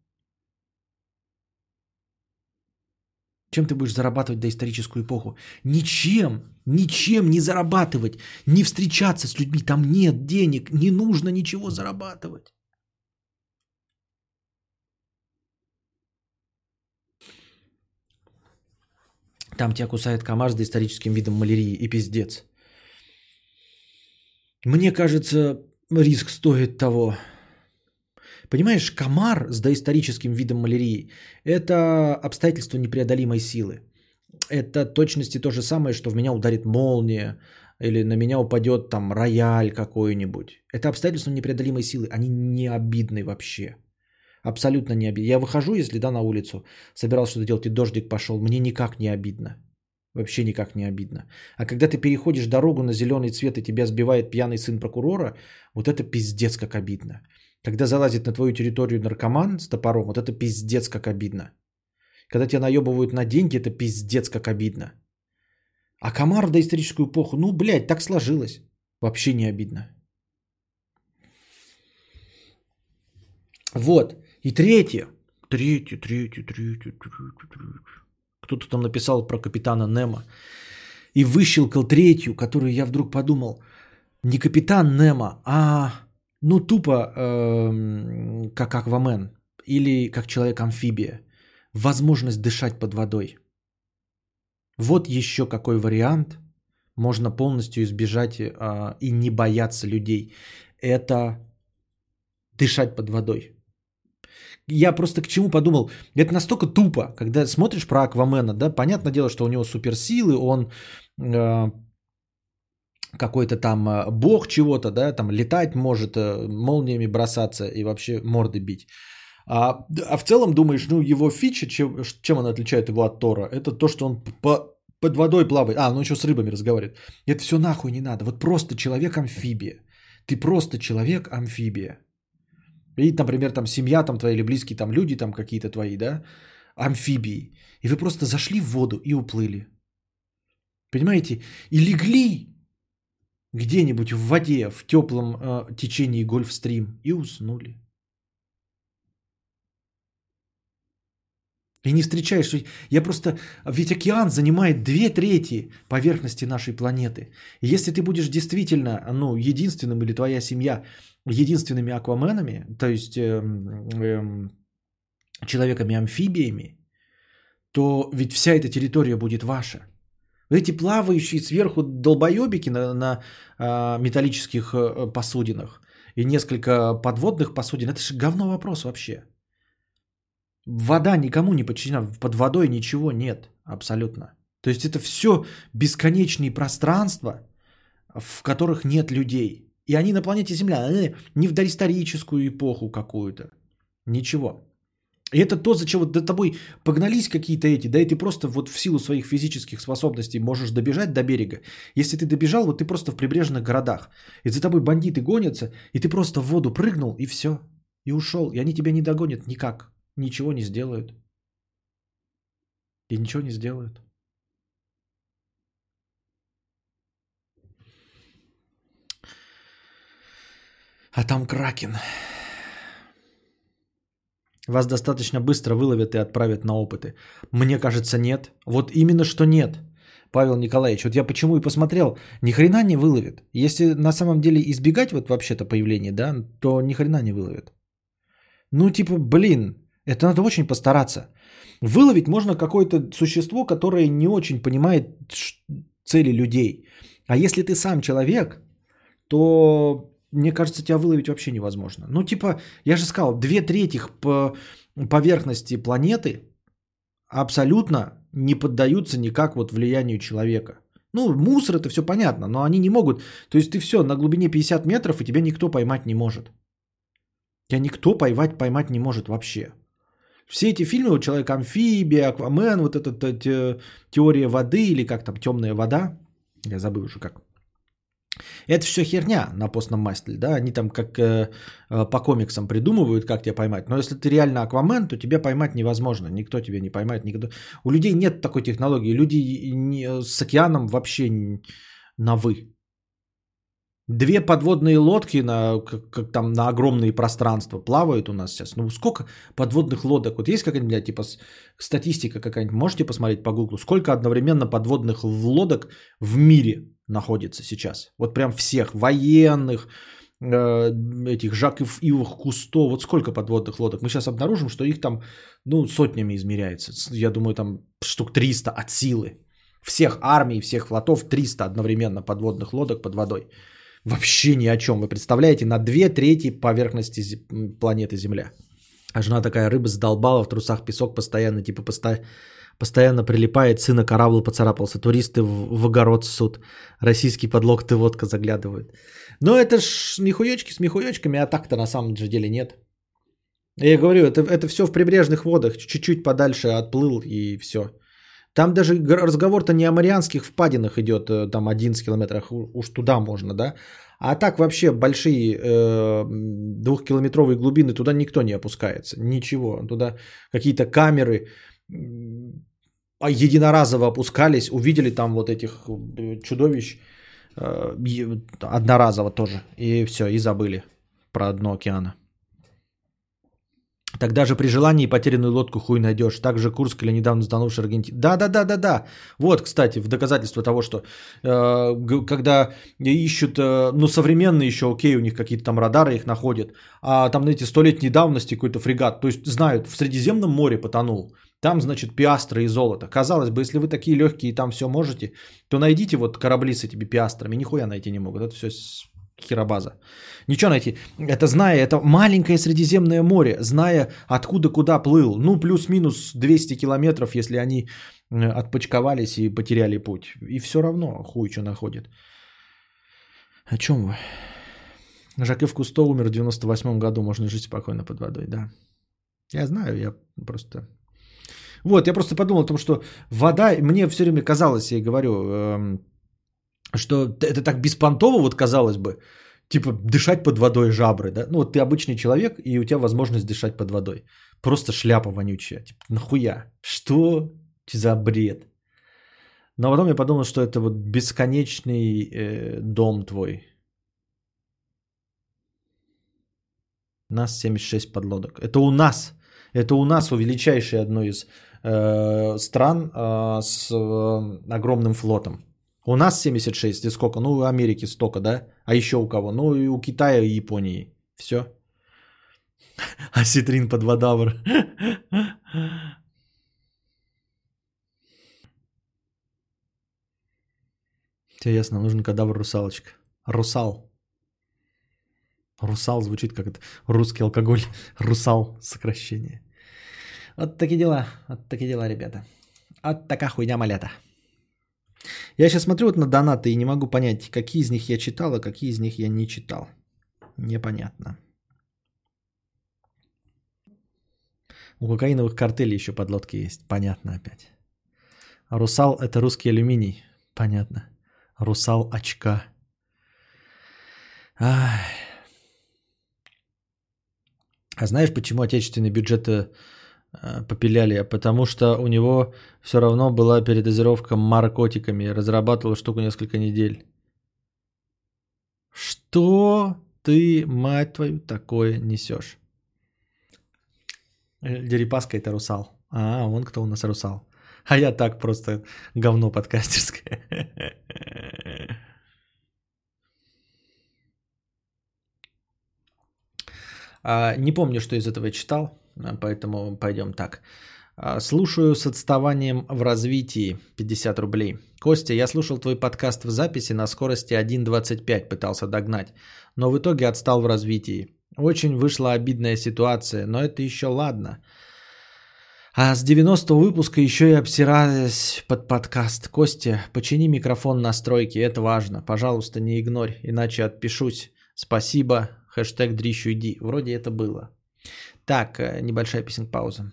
[SPEAKER 1] Чем ты будешь зарабатывать доисторическую эпоху? Ничем, ничем не зарабатывать, не встречаться с людьми. Там нет денег, не нужно ничего зарабатывать. Там тебя кусает комар с доисторическим видом малярии и пиздец. Мне кажется, риск стоит того. Понимаешь, комар с доисторическим видом малярии – это обстоятельство непреодолимой силы. Это точности то же самое, что в меня ударит молния, или на меня упадет там рояль какой-нибудь. Это обстоятельства непреодолимой силы. Они не обидны вообще. Абсолютно не обидны. Я выхожу, если да, на улицу, собирался что-то делать, и дождик пошел. Мне никак не обидно. Вообще никак не обидно. А когда ты переходишь дорогу на зеленый цвет и тебя сбивает пьяный сын прокурора, вот это пиздец как обидно. Когда залазит на твою территорию наркоман с топором, вот это пиздец как обидно. Когда тебя наебывают на деньги, это пиздец как обидно. А комар в доисторическую эпоху, ну, блядь, так сложилось. Вообще не обидно. Вот. И третье. Третье, третье, третье, третье, третье. Кто-то там написал про капитана Немо. И выщелкал третью, которую я вдруг подумал. Не капитан Немо, а ну тупо э, как Аквамен. Или как человек-амфибия. Возможность дышать под водой. Вот еще какой вариант можно полностью избежать э, и не бояться людей. Это дышать под водой. Я просто к чему подумал, это настолько тупо, когда смотришь про Аквамена, да, понятное дело, что у него суперсилы, он э, какой-то там э, бог чего-то, да, там летать может, э, молниями бросаться и вообще морды бить. А, а в целом думаешь, ну его фича, чем, чем она отличает его от Тора, это то, что он по, под водой плавает, а, ну еще с рыбами разговаривает. Это все нахуй не надо, вот просто человек-амфибия. Ты просто человек-амфибия. И, например, там семья там твоя или близкие там люди там какие-то твои, да, амфибии. И вы просто зашли в воду и уплыли. Понимаете? И легли где-нибудь в воде, в теплом э, течении гольфстрим и уснули. И не встречаешь. Я просто... Ведь океан занимает две трети поверхности нашей планеты. И если ты будешь действительно ну, единственным или твоя семья единственными акваменами, то есть эм, эм, человеками-амфибиями, то ведь вся эта территория будет ваша. Эти плавающие сверху долбоебики на, на э, металлических посудинах и несколько подводных посудин, это же говно вопрос вообще. Вода никому не подчинена, под водой ничего нет абсолютно. То есть это все бесконечные пространства, в которых нет людей. И они на планете Земля, не в доисторическую эпоху какую-то. Ничего. И это то, за чего до тобой погнались какие-то эти, да и ты просто вот в силу своих физических способностей можешь добежать до берега. Если ты добежал, вот ты просто в прибрежных городах, и за тобой бандиты гонятся, и ты просто в воду прыгнул, и все, и ушел, и они тебя не догонят никак, ничего не сделают. И ничего не сделают. А там кракен. Вас достаточно быстро выловят и отправят на опыты. Мне кажется, нет. Вот именно что нет. Павел Николаевич, вот я почему и посмотрел, ни хрена не выловит. Если на самом деле избегать вот вообще-то появления, да, то ни хрена не выловит. Ну, типа, блин, это надо очень постараться. Выловить можно какое-то существо, которое не очень понимает цели людей. А если ты сам человек, то мне кажется, тебя выловить вообще невозможно. Ну, типа, я же сказал, две трети по поверхности планеты абсолютно не поддаются никак вот влиянию человека. Ну, мусор это все понятно, но они не могут. То есть ты все на глубине 50 метров, и тебя никто поймать не может. Тебя никто поймать, поймать не может вообще. Все эти фильмы, вот Человек-амфибия, Аквамен, вот эта те, теория воды или как там, темная вода, я забыл уже как. Это все херня на постном масле, да, они там как э, э, по комиксам придумывают, как тебя поймать. Но если ты реально Аквамен, то тебя поймать невозможно, никто тебя не поймает, никто. У людей нет такой технологии, люди не, с океаном вообще на вы. Две подводные лодки на, как, как там на огромные пространства плавают у нас сейчас. Ну сколько подводных лодок? Вот есть какая-нибудь, типа статистика какая-нибудь? Можете посмотреть по гуглу? Сколько одновременно подводных лодок в мире находится сейчас? Вот прям всех военных, э, этих Жаков Ивых Кусто, вот сколько подводных лодок? Мы сейчас обнаружим, что их там, ну, сотнями измеряется. Я думаю, там штук 300 от силы. Всех армий, всех флотов 300 одновременно подводных лодок под водой. Вообще ни о чем. Вы представляете, на две трети поверхности планеты Земля. А жена такая рыба задолбала в трусах песок постоянно, типа посто... постоянно прилипает, сына корабль поцарапался, туристы в, в огород суд, российский подлог ты водка заглядывают. Но это ж смехуечки с мехуечками, а так-то на самом же деле нет. Я говорю, это, это все в прибрежных водах, чуть-чуть подальше отплыл и все. Там даже разговор-то не о Марианских впадинах идет, э, там 11 километрах, уж туда можно, да. А так вообще большие э, двухкилометровые глубины туда никто не опускается. Ничего. Туда какие-то камеры единоразово опускались, увидели там вот этих э, чудовищ э, одноразово тоже. И все, и забыли про дно океана. Тогда же при желании потерянную лодку хуй найдешь. Также Курск или недавно сданувший Аргентина. Да, да, да, да, да. Вот, кстати, в доказательство того, что э, когда ищут, э, ну, современные еще, окей, у них какие-то там радары их находят, а там, знаете, столетней давности какой-то фрегат, то есть знают, в Средиземном море потонул. Там, значит, пиастры и золото. Казалось бы, если вы такие легкие и там все можете, то найдите вот корабли с этими пиастрами. Нихуя найти не могут. Это все херобаза. Ничего найти. Это зная, это маленькое Средиземное море, зная откуда куда плыл. Ну, плюс-минус 200 километров, если они отпочковались и потеряли путь. И все равно хуй что находит. О чем вы? Жакев Кусто умер в 98 году, можно жить спокойно под водой, да. Я знаю, я просто... Вот, я просто подумал о том, что вода, мне все время казалось, я говорю, эм, что это так беспонтово, вот казалось бы, типа дышать под водой жабры, да? Ну вот ты обычный человек, и у тебя возможность дышать под водой. Просто шляпа вонючая. Типа, нахуя? Что за бред? Но потом я подумал, что это вот бесконечный э, дом твой. Нас 76 подлодок. Это у нас. Это у нас у величайшей из э, стран э, с э, огромным флотом. У нас 76, и сколько? Ну, у Америки столько, да? А еще у кого? Ну, и у Китая и Японии. Все. Осетрин [LAUGHS] под водавр. [LAUGHS] Все ясно, нужен кадавр русалочка. Русал. Русал звучит как это русский алкоголь. [LAUGHS] Русал сокращение. Вот такие дела. Вот такие дела, ребята. Вот такая хуйня малята. Я сейчас смотрю вот на донаты и не могу понять, какие из них я читал, а какие из них я не читал. Непонятно. У кокаиновых картелей еще подлодки есть. Понятно опять. Русал – это русский алюминий. Понятно. Русал – очка. Ай. А знаешь, почему отечественный бюджет э, попиляли, потому что у него все равно была передозировка наркотиками. Разрабатывал штуку несколько недель. Что ты, мать твою, такое несешь? Э, Дерипаска это русал. А, он кто у нас русал. [LAUGHS] А я так просто говно подкастерское. [LAUGHS] А, не помню, что из этого я читал. Поэтому пойдем так. А, слушаю с отставанием в развитии 50 рублей. Костя, я слушал твой подкаст в записи на скорости 1.25, пытался догнать, но в итоге отстал в развитии. Очень вышла обидная ситуация, но это еще ладно. А с 90 выпуска еще и обсирались под подкаст. Костя, почини микрофон настройки, это важно. Пожалуйста, не игнорь, иначе отпишусь. Спасибо, хэштег дрищу. Вроде это было. Так, э, небольшая писинг-пауза.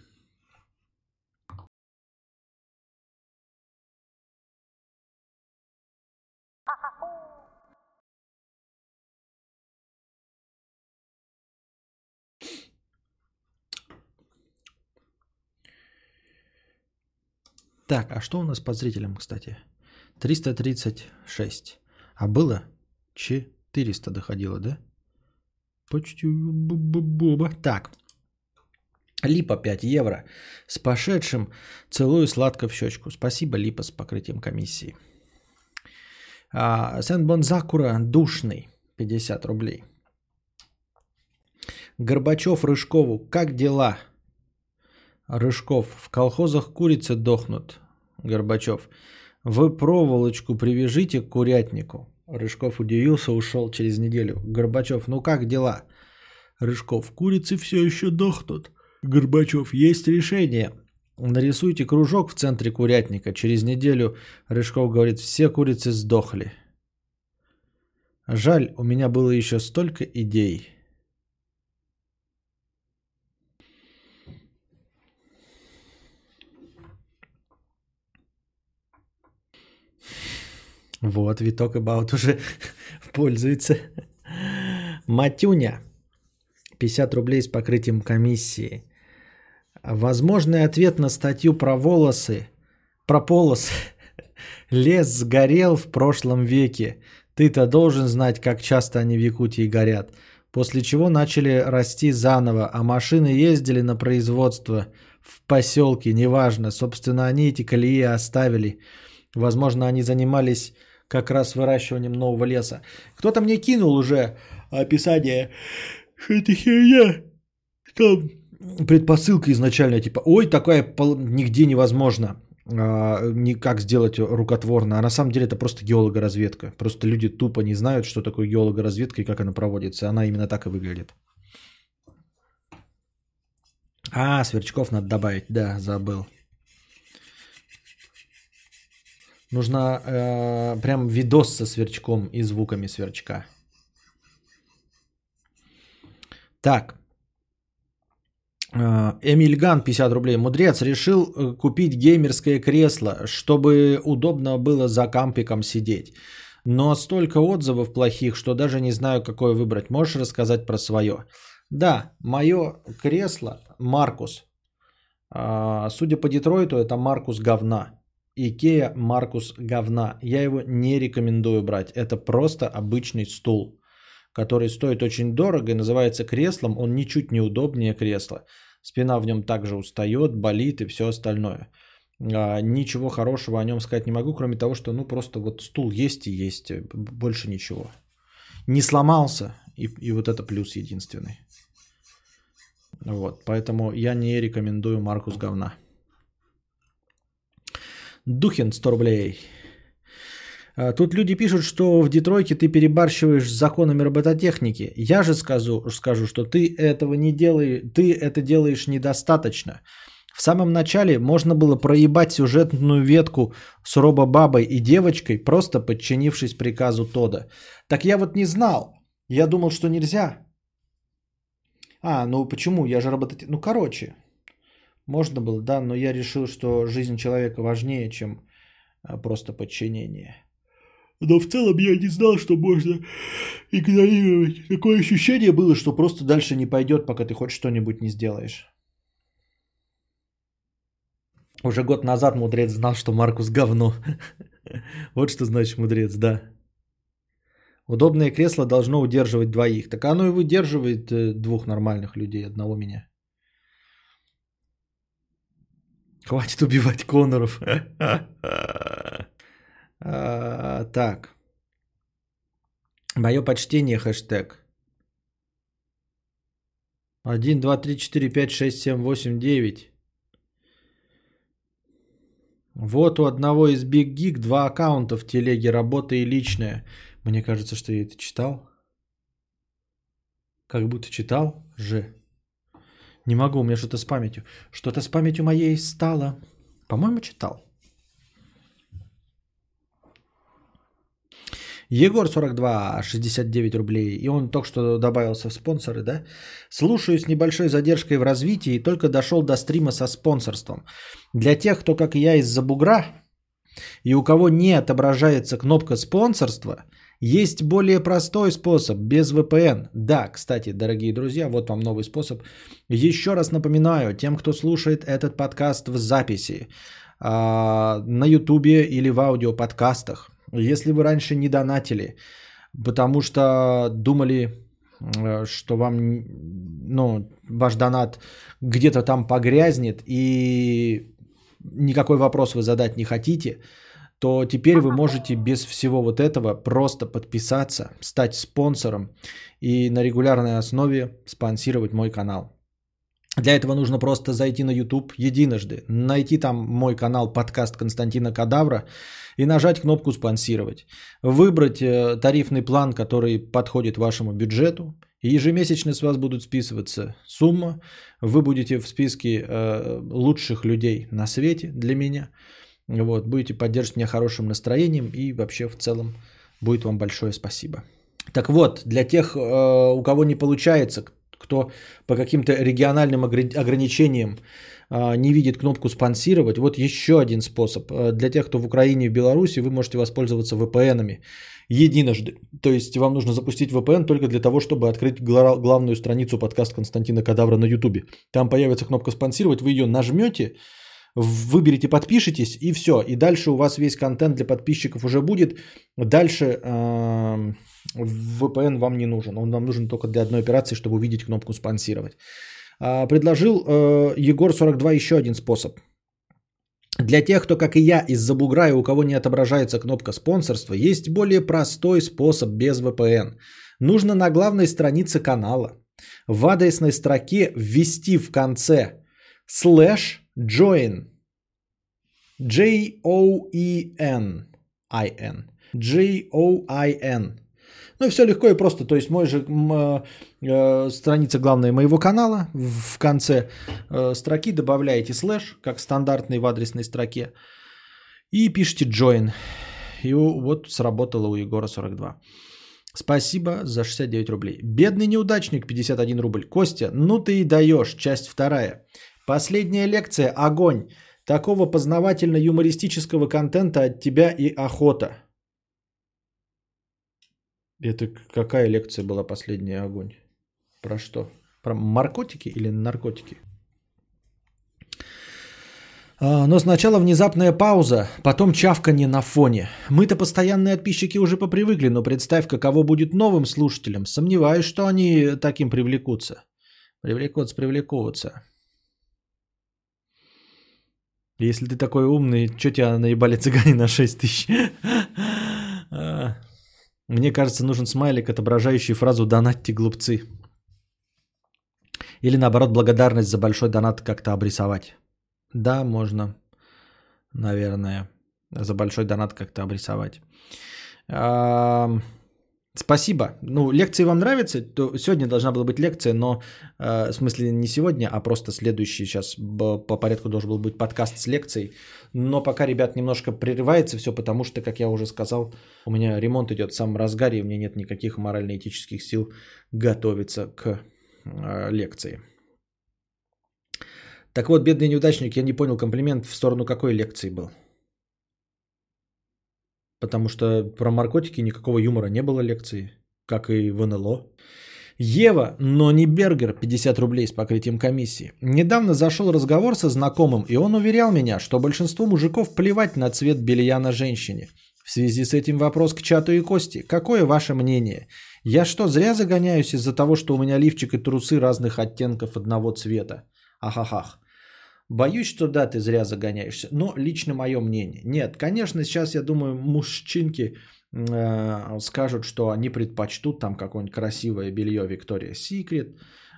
[SPEAKER 1] Так, а что у нас по зрителям, кстати? 336. А было 400 доходило, да? Почти боба. Так, Липа 5 евро. С пошедшим целую сладко в щечку. Спасибо, Липа, с покрытием комиссии. А, Сен Бонзакура душный. 50 рублей. Горбачев Рыжкову. Как дела? Рыжков. В колхозах курицы дохнут. Горбачев. Вы проволочку привяжите к курятнику. Рыжков удивился, ушел через неделю. Горбачев. Ну как дела? Рыжков. Курицы все еще дохнут. Горбачев. Есть решение. Нарисуйте кружок в центре курятника. Через неделю Рыжков говорит, все курицы сдохли. Жаль, у меня было еще столько идей. Вот, Виток About уже [LAUGHS] пользуется. Матюня. 50 рублей с покрытием комиссии. Возможный ответ на статью про волосы. Про полос. [LAUGHS] Лес сгорел в прошлом веке. Ты-то должен знать, как часто они в Якутии горят. После чего начали расти заново, а машины ездили на производство в поселке, неважно. Собственно, они эти колеи оставили. Возможно, они занимались как раз выращиванием нового леса. Кто-то мне кинул уже описание, что это херня. Там предпосылка изначальная, типа, ой, такая нигде невозможно а, никак сделать рукотворно. А на самом деле это просто геологоразведка. Просто люди тупо не знают, что такое геологоразведка и как она проводится. Она именно так и выглядит. А, сверчков надо добавить. Да, забыл. Нужно э, прям видос со сверчком и звуками сверчка. Так. Э, Эмильган 50 рублей. Мудрец решил э, купить геймерское кресло, чтобы удобно было за кампиком сидеть. Но столько отзывов плохих, что даже не знаю, какое выбрать. Можешь рассказать про свое? Да, мое кресло Маркус. А, судя по Детройту, это Маркус говна. Икея Маркус говна. Я его не рекомендую брать. Это просто обычный стул, который стоит очень дорого и называется креслом. Он ничуть не удобнее кресла. Спина в нем также устает, болит и все остальное. А, ничего хорошего о нем сказать не могу, кроме того, что ну просто вот стул есть и есть, больше ничего. Не сломался, и, и вот это плюс единственный. Вот, поэтому я не рекомендую Маркус говна. Духин 100 рублей. А, тут люди пишут, что в Детройте ты перебарщиваешь с законами робототехники. Я же скажу, скажу, что ты этого не делаешь, ты это делаешь недостаточно. В самом начале можно было проебать сюжетную ветку с робобабой и девочкой, просто подчинившись приказу Тода. Так я вот не знал. Я думал, что нельзя. А, ну почему? Я же робототехник. Ну короче, можно было, да, но я решил, что жизнь человека важнее, чем а, просто подчинение. Но в целом я не знал, что можно игнорировать. Такое ощущение было, что просто дальше не пойдет, пока ты хоть что-нибудь не сделаешь. Уже год назад мудрец знал, что Маркус говно. [LAUGHS] Вот что значит мудрец, да. Удобное кресло должно удерживать двоих. Так оно и выдерживает э, двух нормальных людей, одного меня. Хватит убивать Коноров. [LAUGHS] А, так. Мое почтение, хэштег. 1, 2, 3, 4, 5, 6, 7, 8, 9. Вот у одного из Big Geek два аккаунта в телеге, работа и личная. Мне кажется, что я это читал. Как будто читал же. Не могу, у меня что-то с памятью. Что-то с памятью моей стало. По-моему, читал. Егор 42, 69 рублей. И он только что добавился в спонсоры, да? Слушаю с небольшой задержкой в развитии и только дошел до стрима со спонсорством. Для тех, кто, как и я, из-за бугра, и у кого не отображается кнопка спонсорства – есть более простой способ, без VPN. Да, кстати, дорогие друзья, вот вам новый способ. Еще раз напоминаю, тем, кто слушает этот подкаст в записи, а, на ютубе или в аудиоподкастах. Если вы раньше не донатили, потому что думали, э, что вам, ну, ваш донат где-то там погрязнет и никакой вопрос вы задать не хотите, то теперь вы можете без всего вот этого просто подписаться, стать спонсором и на регулярной основе спонсировать мой канал. Для этого нужно просто зайти на YouTube единожды, найти там мой канал подкаст Константина Кадавра и нажать кнопку «Спонсировать». Выбрать э, тарифный план, который подходит вашему бюджету. И ежемесячно с вас будут списываться сумма. Вы будете в списке э, лучших людей на свете для меня. Вот, будете поддерживать меня хорошим настроением и вообще в целом будет вам большое спасибо. Так вот, для тех, э, у кого не получается, кто по каким-то региональным ограничениям а, не видит кнопку спонсировать, вот еще один способ. А, для тех, кто в Украине и в Беларуси, вы можете воспользоваться VPN-ами единожды. То есть вам нужно запустить VPN только для того, чтобы открыть главную страницу подкаста Константина Кадавра на YouTube. Там появится кнопка спонсировать, вы ее нажмете, выберите, подпишитесь и все. И дальше у вас весь контент для подписчиков уже будет. Дальше э, VPN вам не нужен. Он вам нужен только для одной операции, чтобы увидеть кнопку спонсировать. Э, предложил э, Егор 42 еще один способ. Для тех, кто, как и я, из-за бугра и у кого не отображается кнопка спонсорства, есть более простой способ без VPN. Нужно на главной странице канала в адресной строке ввести в конце слэш Join. J-O-E-N. I-N. J-O-I-N. Ну и все легко и просто. То есть мой же э, э, страница главная моего канала. В конце э, строки добавляете слэш, как стандартный в адресной строке. И пишите join. И вот сработало у Егора 42. Спасибо за 69 рублей. Бедный неудачник 51 рубль. Костя, ну ты и даешь. Часть вторая. Последняя лекция – огонь. Такого познавательно-юмористического контента от тебя и охота. Это какая лекция была последняя огонь? Про что? Про наркотики или наркотики? А, но сначала внезапная пауза, потом чавканье на фоне. Мы-то постоянные подписчики уже попривыкли, но представь, каково будет новым слушателям. Сомневаюсь, что они таким привлекутся. Привлекутся, привлекутся. Если ты такой умный, что тебя наебали цыгане на 6 тысяч? А, мне кажется, нужен смайлик, отображающий фразу «донатьте, глупцы». Или наоборот, благодарность за большой донат как-то обрисовать. Да, можно, наверное, за большой донат как-то обрисовать. Спасибо. Ну, лекции вам нравятся? То сегодня должна была быть лекция, но э, в смысле не сегодня, а просто следующий сейчас по порядку должен был быть подкаст с лекцией. Но пока, ребят, немножко прерывается все, потому что, как я уже сказал, у меня ремонт идет в самом разгаре, и у меня нет никаких морально-этических сил готовиться к э, лекции. Так вот, бедный неудачник, я не понял комплимент в сторону какой лекции был. Потому что про наркотики никакого юмора не было лекции, как и в НЛО. Ева, но не Бергер, 50 рублей с покрытием комиссии. Недавно зашел разговор со знакомым, и он уверял меня, что большинству мужиков плевать на цвет белья на женщине. В связи с этим вопрос к чату и Кости. Какое ваше мнение? Я что, зря загоняюсь из-за того, что у меня лифчик и трусы разных оттенков одного цвета? Ахахах. Боюсь, что да, ты зря загоняешься. Но лично мое мнение. Нет, конечно, сейчас я думаю, мужчинки э, скажут, что они предпочтут там какое-нибудь красивое белье Виктория Секрет,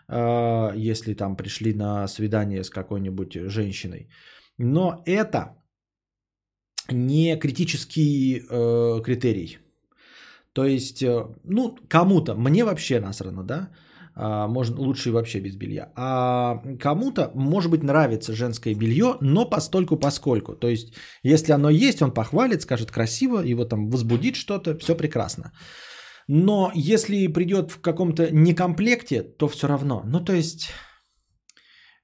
[SPEAKER 1] э, если там пришли на свидание с какой-нибудь женщиной. Но это не критический э, критерий. То есть, э, ну, кому-то, мне вообще насрано, да, а, можно лучше вообще без белья. А кому-то, может быть, нравится женское белье, но постольку поскольку. То есть, если оно есть, он похвалит, скажет красиво, его там возбудит что-то, все прекрасно. Но если придет в каком-то некомплекте, то все равно. Ну, то есть,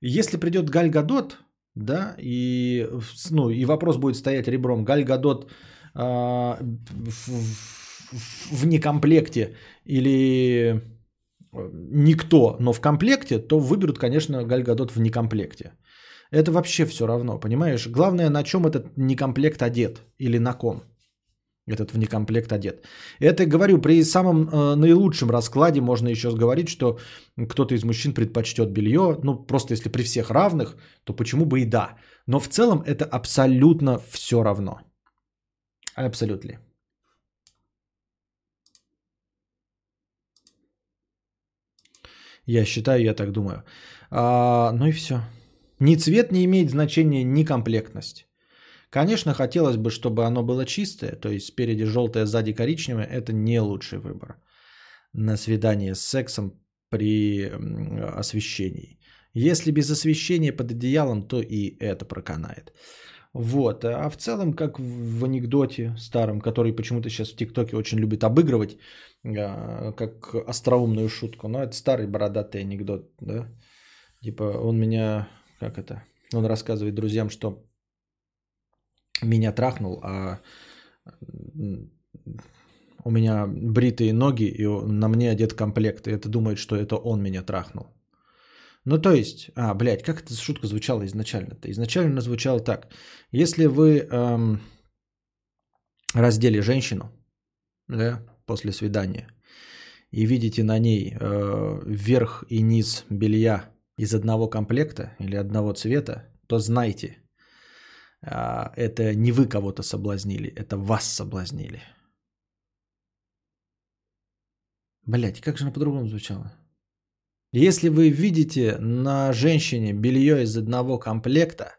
[SPEAKER 1] если придет Галь Гадот, да, и, ну, и вопрос будет стоять ребром, Галь Гадот э, в, в, в некомплекте или никто, но в комплекте, то выберут, конечно, Галь Гадот в некомплекте. Это вообще все равно, понимаешь? Главное, на чем этот некомплект одет или на ком этот внекомплект одет. Это, говорю, при самом э, наилучшем раскладе можно еще говорить, что кто-то из мужчин предпочтет белье. Ну, просто если при всех равных, то почему бы и да. Но в целом это абсолютно все равно. Абсолютно. Я считаю, я так думаю. А, ну и все. Ни цвет не имеет значения, ни комплектность. Конечно, хотелось бы, чтобы оно было чистое, то есть спереди желтое, сзади коричневое. Это не лучший выбор на свидание с сексом при освещении. Если без освещения под одеялом, то и это проканает. Вот. А в целом, как в анекдоте старом, который почему-то сейчас в ТикТоке очень любит обыгрывать, а, как остроумную шутку. Но это старый бородатый анекдот, да? Типа он меня, как это, он рассказывает друзьям, что меня трахнул, а у меня бритые ноги, и на мне одет комплект, и это думает, что это он меня трахнул. Ну, то есть, а, блядь, как эта шутка звучала изначально-то? Изначально она звучала так. Если вы эм, раздели женщину, да, после свидания, и видите на ней э, верх и низ белья из одного комплекта или одного цвета, то знайте, э, это не вы кого-то соблазнили, это вас соблазнили. Блять, как же она по-другому звучала? Если вы видите на женщине белье из одного комплекта,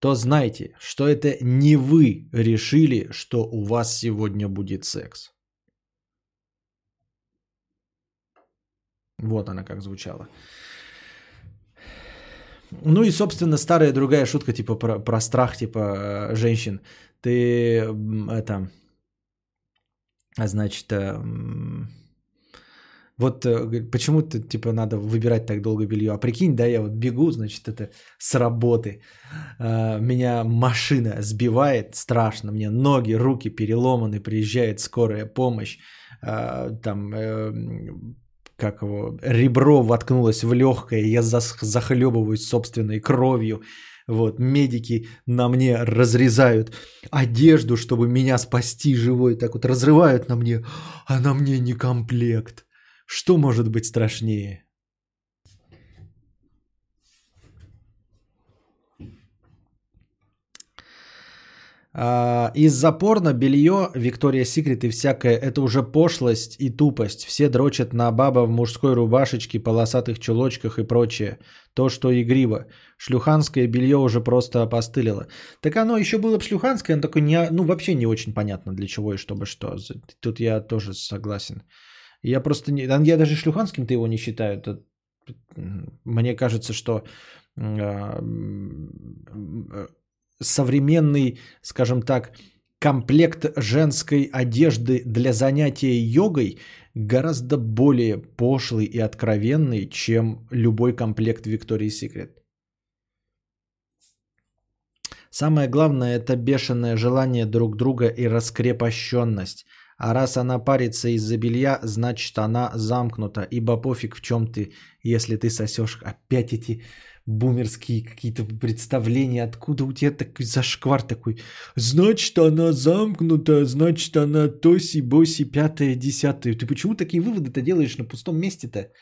[SPEAKER 1] то знайте, что это не вы решили, что у вас сегодня будет секс. Вот она как звучала. Ну и, собственно, старая другая шутка, типа про, про страх, типа э, женщин. Ты это, значит, э, вот э, почему-то, типа, надо выбирать так долго белье. А прикинь, да, я вот бегу, значит, это с работы. А, меня машина сбивает страшно. Мне ноги, руки переломаны. Приезжает скорая помощь. А, там, э, как его, ребро воткнулось в легкое. Я захлебываюсь собственной кровью. Вот, медики на мне разрезают одежду, чтобы меня спасти живой. Так вот разрывают на мне, а на мне не комплект. Что может быть страшнее? А, из-за порно, белье, Виктория Секрет и всякое, это уже пошлость и тупость. Все дрочат на баба в мужской рубашечке, полосатых чулочках и прочее. То, что игриво. Шлюханское белье уже просто опостылило. Так оно еще было бы шлюханское, но такое не, ну, вообще не очень понятно для чего и чтобы что. Тут я тоже согласен. Я просто не... Я даже шлюханским-то его не считаю. Это... Мне кажется, что а, современный, скажем так, комплект женской одежды для занятия йогой гораздо более пошлый и откровенный, чем любой комплект Victoria's Secret. Самое главное – это бешеное желание друг друга и раскрепощенность. А раз она парится из-за белья, значит она замкнута. Ибо пофиг в чем ты, если ты сосешь опять эти бумерские какие-то представления, откуда у тебя такой зашквар такой. Значит, она замкнута, значит, она тоси, боси, пятое, десятое. Ты почему такие выводы-то делаешь на пустом месте-то?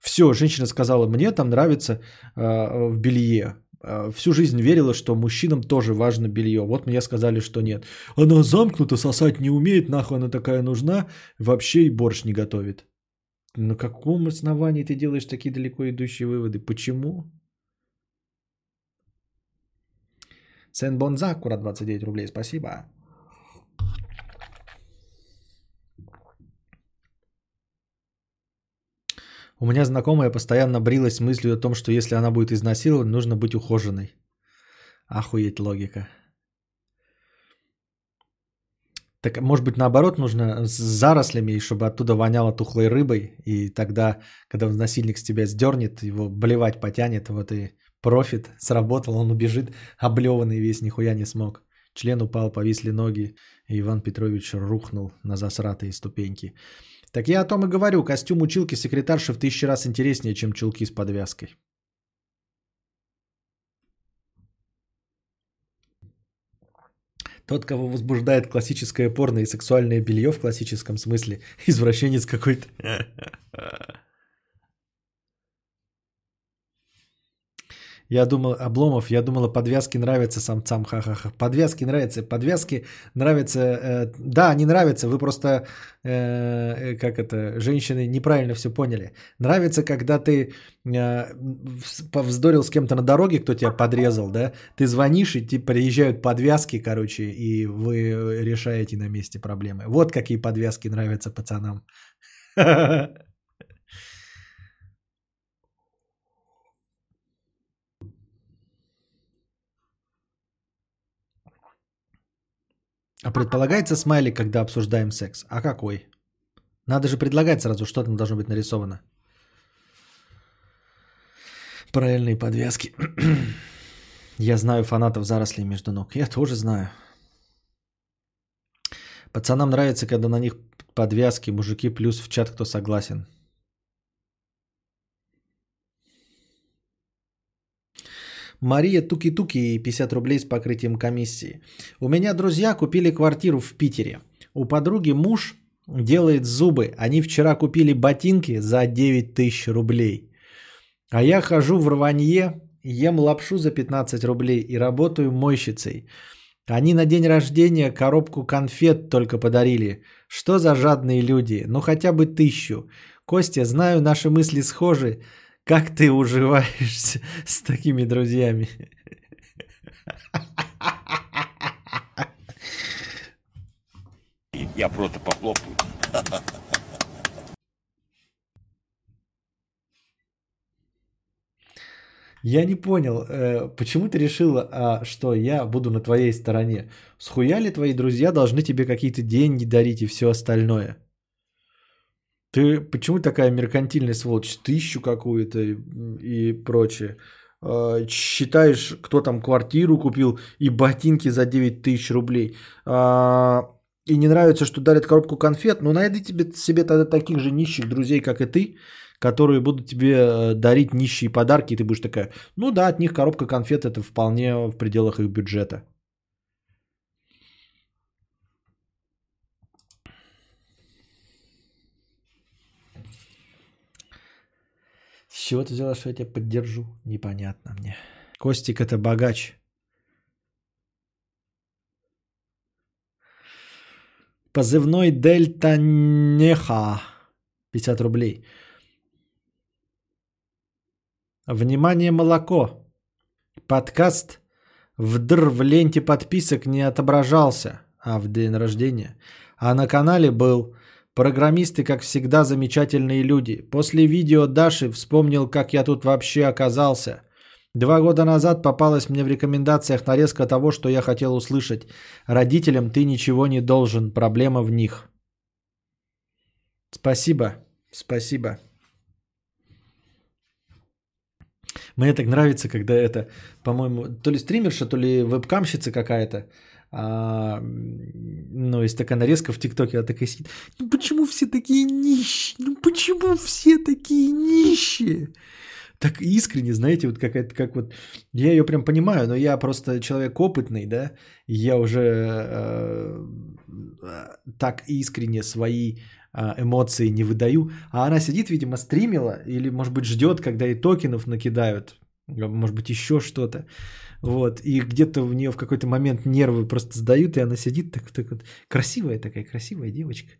[SPEAKER 1] Все, женщина сказала, мне там нравится э, в белье. Э, всю жизнь верила, что мужчинам тоже важно белье. Вот мне сказали, что нет. Она замкнута, сосать не умеет, нахуй она такая нужна, вообще и борщ не готовит. На каком основании ты делаешь такие далеко идущие выводы? Почему? Сен Бонзакура 29 рублей, спасибо. У меня знакомая постоянно брилась мыслью о том, что если она будет изнасилована, нужно быть ухоженной. Охуеть логика. Так, может быть, наоборот, нужно с зарослями, чтобы оттуда воняло тухлой рыбой, и тогда, когда насильник с тебя сдернет, его блевать потянет, вот и профит, сработал, он убежит, облеванный весь, нихуя не смог. Член упал, повисли ноги, и Иван Петрович рухнул на засратые ступеньки. Так я о том и говорю, костюм училки секретарши в тысячи раз интереснее, чем чулки с подвязкой. Тот, кого возбуждает классическое порно и сексуальное белье в классическом смысле, [LAUGHS] извращенец какой-то. [LAUGHS] Я думал, Обломов, я думала, подвязки нравятся самцам, ха-ха-ха. Подвязки нравятся, подвязки нравятся, э, да, они нравятся, вы просто, э, э как это, женщины неправильно все поняли. Нравится, когда ты э, повздорил с кем-то на дороге, кто тебя подрезал, да, ты звонишь, и тебе приезжают подвязки, короче, и вы решаете на месте проблемы. Вот какие подвязки нравятся пацанам. [LAUGHS] А предполагается смайлик, когда обсуждаем секс? А какой? Надо же предлагать сразу, что там должно быть нарисовано. Правильные подвязки. [CLEARS THROAT] Я знаю фанатов зарослей между ног. Я тоже знаю. Пацанам нравится, когда на них подвязки, мужики плюс в чат, кто согласен. Мария Туки-Туки, 50 рублей с покрытием комиссии. У меня друзья купили квартиру в Питере. У подруги муж делает зубы. Они вчера купили ботинки за 9 тысяч рублей. А я хожу в рванье, ем лапшу за 15 рублей и работаю мойщицей. Они на день рождения коробку конфет только подарили. Что за жадные люди? Ну хотя бы тысячу. Костя, знаю, наши мысли схожи. Как ты уживаешься [LAUGHS] с такими друзьями?
[SPEAKER 3] Я просто похлопаю.
[SPEAKER 1] Я не понял, э, почему ты решила, а, что я буду на твоей стороне? Схуя ли твои друзья должны тебе какие-то деньги дарить и все остальное? Ты почему такая меркантильная сволочь? Тысячу какую-то и, и прочее. А, считаешь, кто там квартиру купил и ботинки за 9 тысяч рублей. А, и не нравится, что дарят коробку конфет. Ну, найди тебе, себе тогда таких же нищих друзей, как и ты, которые будут тебе э, дарить нищие подарки. И ты будешь такая, ну да, от них коробка конфет это вполне в пределах их бюджета. Чего ты взяла, что я тебя поддержу? Непонятно мне. Костик это богач. Позывной Дельта Неха. 50 рублей. Внимание, молоко. Подкаст в др в ленте подписок не отображался. А в день рождения. А на канале был Программисты, как всегда, замечательные люди. После видео Даши вспомнил, как я тут вообще оказался. Два года назад попалась мне в рекомендациях нарезка того, что я хотел услышать. Родителям ты ничего не должен, проблема в них. Спасибо, спасибо. Мне так нравится, когда это, по-моему, то ли стримерша, то ли вебкамщица какая-то а, ну, есть такая нарезка в ТикТоке, она такая сидит. Ну почему все такие нищие? Ну почему все такие нищие? Так искренне, знаете, вот какая-то, как вот, я ее прям понимаю, но я просто человек опытный, да, я уже э, так искренне свои э, эмоции не выдаю, а она сидит, видимо, стримила или, может быть, ждет, когда и токенов накидают, может быть, еще что-то. Вот, и где-то у нее в какой-то момент нервы просто сдают, и она сидит так, так вот, красивая такая, красивая девочка.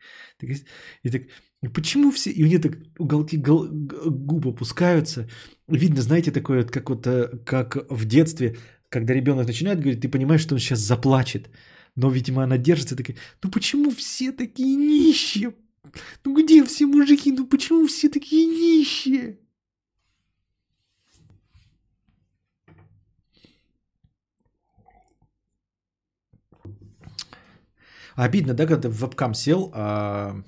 [SPEAKER 1] И так, и почему все, и у нее так уголки гол, губ опускаются, видно, знаете, такое, вот, как вот, э, как в детстве, когда ребенок начинает говорить, ты понимаешь, что он сейчас заплачет, но, видимо, она держится такая, ну почему все такие нищие? Ну где все мужики? Ну почему все такие нищие? Обидно, да, когда ты в вебкам сел а,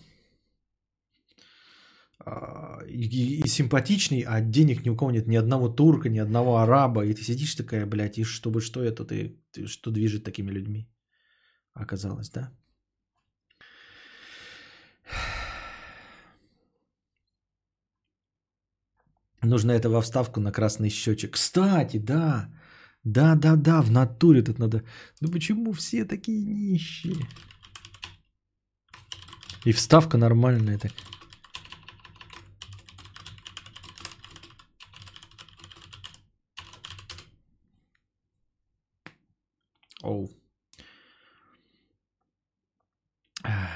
[SPEAKER 1] а, и, и симпатичный, а денег ни у кого нет, ни одного турка, ни одного араба, и ты сидишь такая, блядь, и чтобы что это, ты, ты что движет такими людьми? Оказалось, да? Нужно это во вставку на красный счетчик. Кстати, да, Да, да, да, в натуре тут надо. Ну почему все такие нищие? И вставка нормальная так. Оу.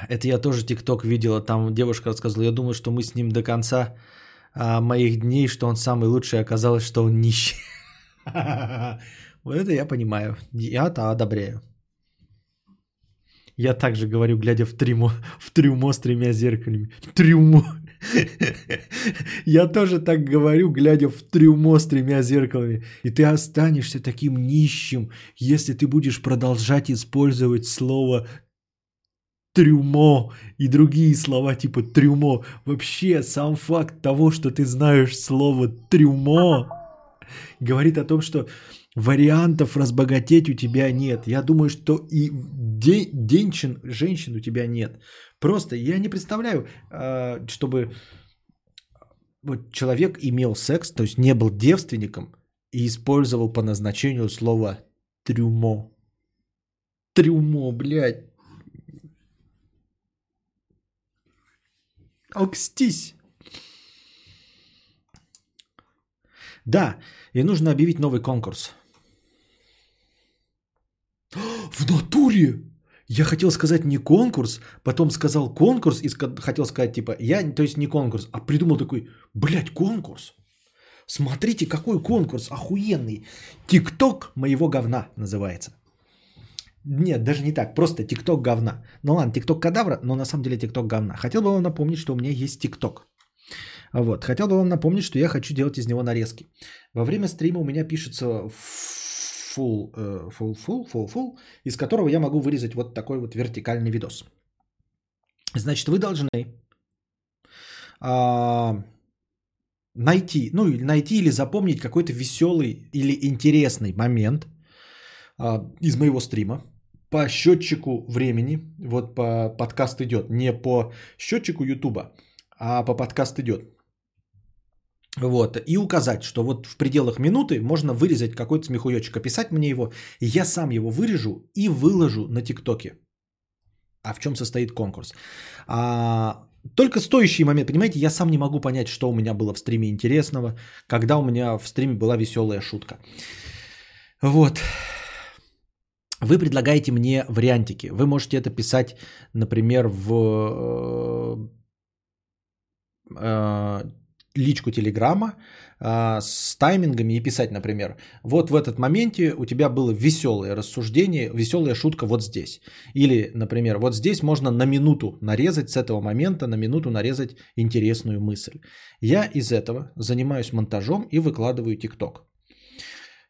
[SPEAKER 1] Это я тоже ТикТок видела. Там девушка рассказывала. Я думаю, что мы с ним до конца а, моих дней, что он самый лучший, оказалось, что он нищий. [LAUGHS] Вот это я понимаю. Я-то одобряю. Я также говорю, глядя в трюмо, в трюмо с тремя зеркалами. Трюмо. [LAUGHS] Я тоже так говорю, глядя в трюмо с тремя зеркалами. И ты останешься таким нищим, если ты будешь продолжать использовать слово трюмо и другие слова типа трюмо. Вообще сам факт того, что ты знаешь слово трюмо, говорит о том, что вариантов разбогатеть у тебя нет. Я думаю, что и де- денщин, женщин у тебя нет. Просто я не представляю, а, чтобы вот человек имел секс, то есть не был девственником и использовал по назначению слово трюмо. Трюмо, блядь. Окстись. Да, и нужно объявить новый конкурс. [GASPS] В натуре! Я хотел сказать не конкурс, потом сказал конкурс и хотел сказать типа я, то есть не конкурс, а придумал такой, блядь, конкурс. Смотрите, какой конкурс охуенный. Тикток моего говна называется. Нет, даже не так, просто ТикТок говна. Ну ладно, ТикТок кадавра, но на самом деле ТикТок говна. Хотел бы вам напомнить, что у меня есть ТикТок. Вот. Хотел бы вам напомнить, что я хочу делать из него нарезки. Во время стрима у меня пишется full, uh, full, full, full, full, из которого я могу вырезать вот такой вот вертикальный видос. Значит, вы должны а, найти, ну, найти или запомнить какой-то веселый или интересный момент а, из моего стрима по счетчику времени. Вот по подкаст идет, не по счетчику Ютуба, а по подкаст идет. Вот, и указать, что вот в пределах минуты можно вырезать какой-то смехуёчек, описать мне его, и я сам его вырежу и выложу на ТикТоке. А в чем состоит конкурс? А, только стоящий момент, понимаете, я сам не могу понять, что у меня было в стриме интересного, когда у меня в стриме была веселая шутка. Вот. Вы предлагаете мне вариантики. Вы можете это писать, например, в э, э личку Телеграма а, с таймингами и писать, например, вот в этот моменте у тебя было веселое рассуждение, веселая шутка вот здесь. Или, например, вот здесь можно на минуту нарезать с этого момента, на минуту нарезать интересную мысль. Я из этого занимаюсь монтажом и выкладываю ТикТок.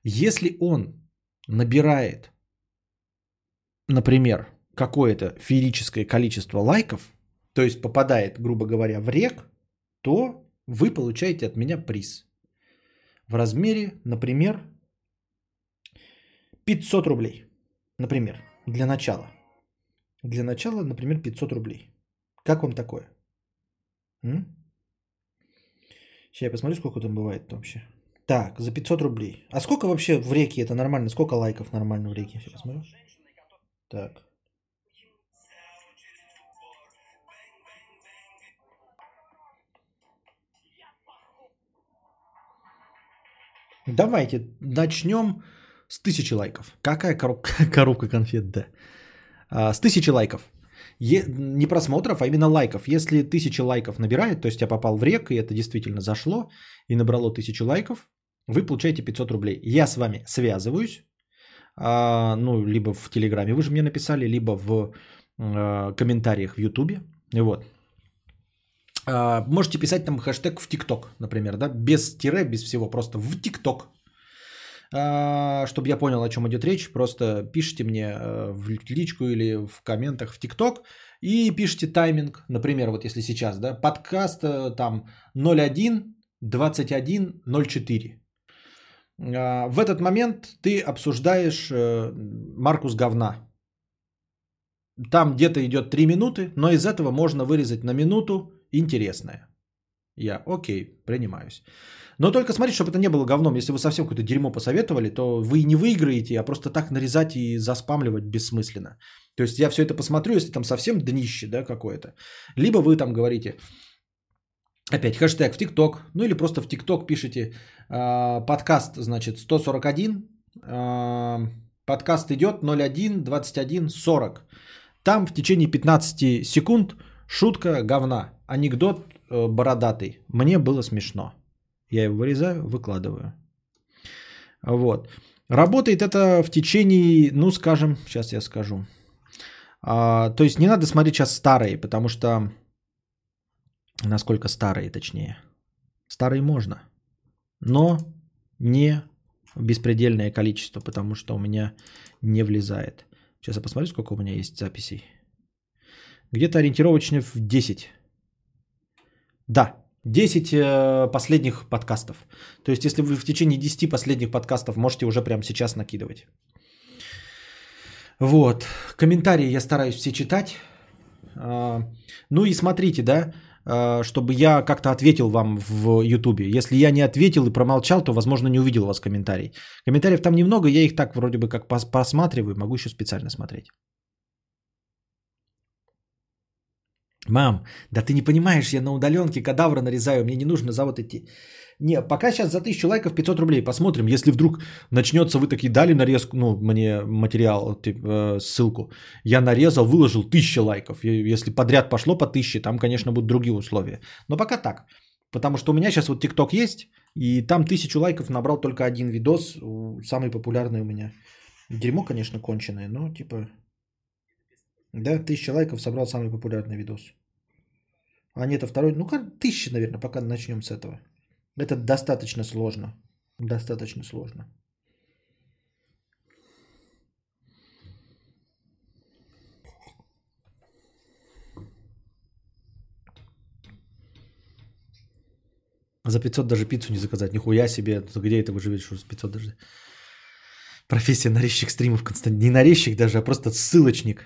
[SPEAKER 1] Если он набирает, например, какое-то феерическое количество лайков, то есть попадает, грубо говоря, в рек, то вы получаете от меня приз в размере, например, 500 рублей. Например, для начала. Для начала, например, 500 рублей. Как вам такое? М? Сейчас я посмотрю, сколько там бывает вообще. Так, за 500 рублей. А сколько вообще в реке это нормально? Сколько лайков нормально в реке? Сейчас посмотрю. Так. Давайте начнем с тысячи лайков. Какая коробка, [LAUGHS] коробка конфет, да? А, с тысячи лайков. Е, не просмотров, а именно лайков. Если тысячи лайков набирает, то есть я попал в рек, и это действительно зашло, и набрало тысячу лайков, вы получаете 500 рублей. Я с вами связываюсь, а, ну, либо в Телеграме вы же мне написали, либо в а, комментариях в Ютубе. Вот. А, можете писать там хэштег в ТикТок, например, да, без тире, без всего, просто в ТикТок. А, чтобы я понял, о чем идет речь, просто пишите мне э, в личку или в комментах в ТикТок и пишите тайминг, например, вот если сейчас, да, подкаст э, там 01 21 04. В этот момент ты обсуждаешь э, Маркус говна. Там где-то идет 3 минуты, но из этого можно вырезать на минуту интересное. Я, окей, принимаюсь. Но только смотрите, чтобы это не было говном. Если вы совсем какое-то дерьмо посоветовали, то вы не выиграете, а просто так нарезать и заспамливать бессмысленно. То есть я все это посмотрю, если там совсем днище да, какое-то. Либо вы там говорите, опять хэштег в ТикТок, ну или просто в ТикТок пишите э, подкаст, значит, 141, э, подкаст идет 01 21 40. Там в течение 15 секунд шутка говна, анекдот э, бородатый. Мне было смешно. Я его вырезаю, выкладываю. Вот. Работает это в течение, ну, скажем, сейчас я скажу. А, то есть не надо смотреть сейчас старые, потому что... Насколько старые, точнее. Старые можно. Но не беспредельное количество, потому что у меня не влезает. Сейчас я посмотрю, сколько у меня есть записей. Где-то ориентировочно в 10. Да, 10 э, последних подкастов. То есть, если вы в течение 10 последних подкастов можете уже прямо сейчас накидывать. Вот. Комментарии я стараюсь все читать. А, ну и смотрите, да, а, чтобы я как-то ответил вам в Ютубе. Если я не ответил и промолчал, то, возможно, не увидел у вас комментарий. Комментариев там немного, я их так вроде бы как посматриваю, могу еще специально смотреть. Мам, да ты не понимаешь, я на удаленке кадавра нарезаю, мне не нужно за вот эти... Не, пока сейчас за 1000 лайков 500 рублей. Посмотрим, если вдруг начнется, вы такие дали нарезку, ну, мне материал, типа, э, ссылку. Я нарезал, выложил 1000 лайков. И если подряд пошло по 1000, там, конечно, будут другие условия. Но пока так. Потому что у меня сейчас вот ТикТок есть, и там 1000 лайков набрал только один видос, самый популярный у меня. Дерьмо, конечно, конченое, но типа... Да, 1000 лайков собрал самый популярный видос. А нет, а второй, ну как, тысяча, наверное, пока начнем с этого. Это достаточно сложно. Достаточно сложно. За 500 даже пиццу не заказать. Нихуя себе. Где это вы живете, что за 500 даже? Профессия нарезчик стримов, Константин. Не нарезчик даже, а просто ссылочник.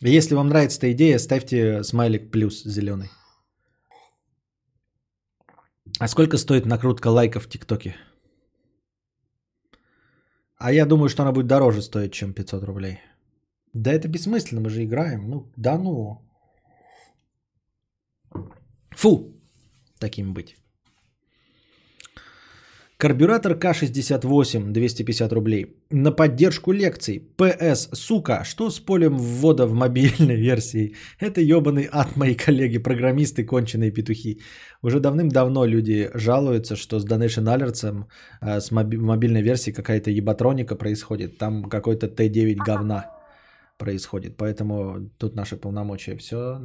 [SPEAKER 1] Если вам нравится эта идея, ставьте смайлик плюс зеленый. А сколько стоит накрутка лайков в ТикТоке? А я думаю, что она будет дороже стоить, чем 500 рублей. Да это бессмысленно, мы же играем. Ну, да ну. Фу, таким быть. Карбюратор К-68, 250 рублей. На поддержку лекций. ПС, сука, что с полем ввода в мобильной [LAUGHS] версии? Это ебаный ад мои коллеги-программисты, конченые петухи. Уже давным-давно люди жалуются, что с Donation Alerts э, с моби- мобильной версии какая-то ебатроника происходит. Там какой-то Т9 говна происходит. Поэтому тут наши полномочия все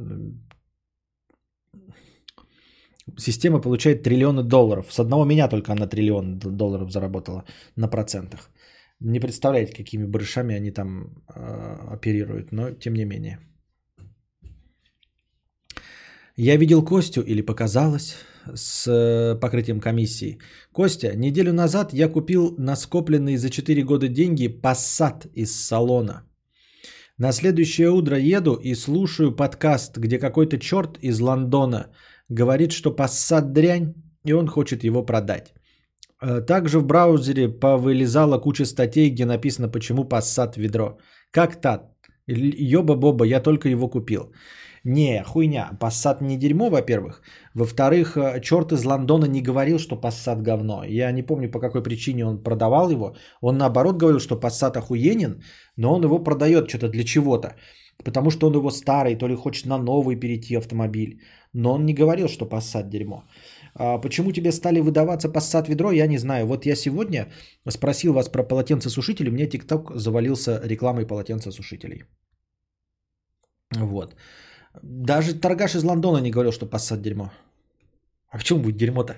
[SPEAKER 1] Система получает триллионы долларов. С одного меня только она триллион долларов заработала на процентах. Не представляете, какими барышами они там э, оперируют, но тем не менее. Я видел Костю или показалось с э, покрытием комиссии. Костя, неделю назад я купил на скопленные за 4 года деньги Passat из салона. На следующее утро еду и слушаю подкаст, где какой-то черт из Лондона – говорит, что Passat дрянь, и он хочет его продать. Э, также в браузере повылезала куча статей, где написано, почему Passat ведро. Как так? Ёба-боба, я только его купил. Не, хуйня. Passat не дерьмо, во-первых. Во-вторых, э, черт из Лондона не говорил, что Passat говно. Я не помню, по какой причине он продавал его. Он наоборот говорил, что Passat охуенен, но он его продает что-то для чего-то. Потому что он его старый, то ли хочет на новый перейти автомобиль. Но он не говорил, что Passat дерьмо. А почему тебе стали выдаваться Passat ведро, я не знаю. Вот я сегодня спросил вас про полотенцесушители, мне TikTok завалился рекламой полотенцесушителей. Вот. Даже торгаш из Лондона не говорил, что Passat дерьмо. А почему будет дерьмо-то?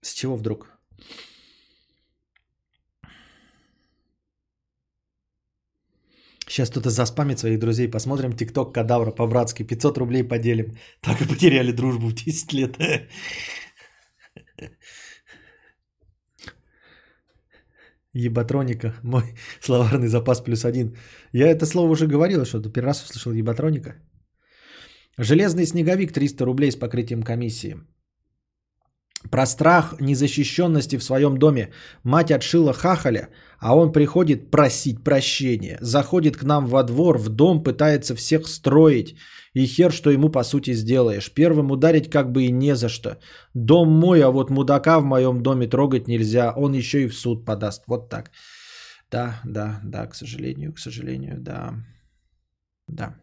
[SPEAKER 1] С чего вдруг? Сейчас кто-то заспамит своих друзей. Посмотрим ТикТок кадавра по-братски. 500 рублей поделим. Так и потеряли дружбу в 10 лет. Ебатроника. Мой словарный запас плюс один. Я это слово уже говорил, что ты первый раз услышал ебатроника. Железный снеговик 300 рублей с покрытием комиссии. Про страх незащищенности в своем доме. Мать отшила хахаля, а он приходит просить прощения. Заходит к нам во двор, в дом, пытается всех строить. И хер, что ему по сути сделаешь. Первым ударить как бы и не за что. Дом мой, а вот мудака в моем доме трогать нельзя. Он еще и в суд подаст. Вот так. Да, да, да, к сожалению, к сожалению, да. Да.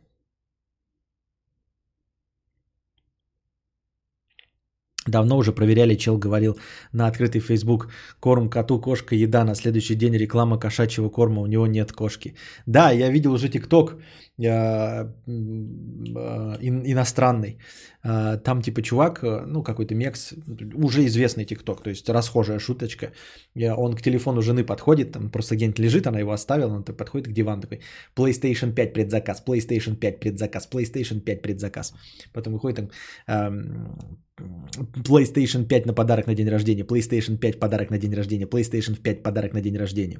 [SPEAKER 1] Давно уже проверяли, чел говорил на открытый Facebook корм коту, кошка, еда. На следующий день реклама кошачьего корма, у него нет кошки. Да, я видел уже ТикТок э, э, иностранный. Э, там типа чувак, ну какой-то мекс, уже известный ТикТок, то есть расхожая шуточка. Он к телефону жены подходит, там просто где-нибудь лежит, она его оставила, он подходит к дивану такой, PlayStation 5 предзаказ, PlayStation 5 предзаказ, PlayStation 5 предзаказ. Потом выходит там эм, PlayStation 5 на подарок на день рождения, PlayStation 5 подарок на день рождения, PlayStation 5 подарок на день рождения.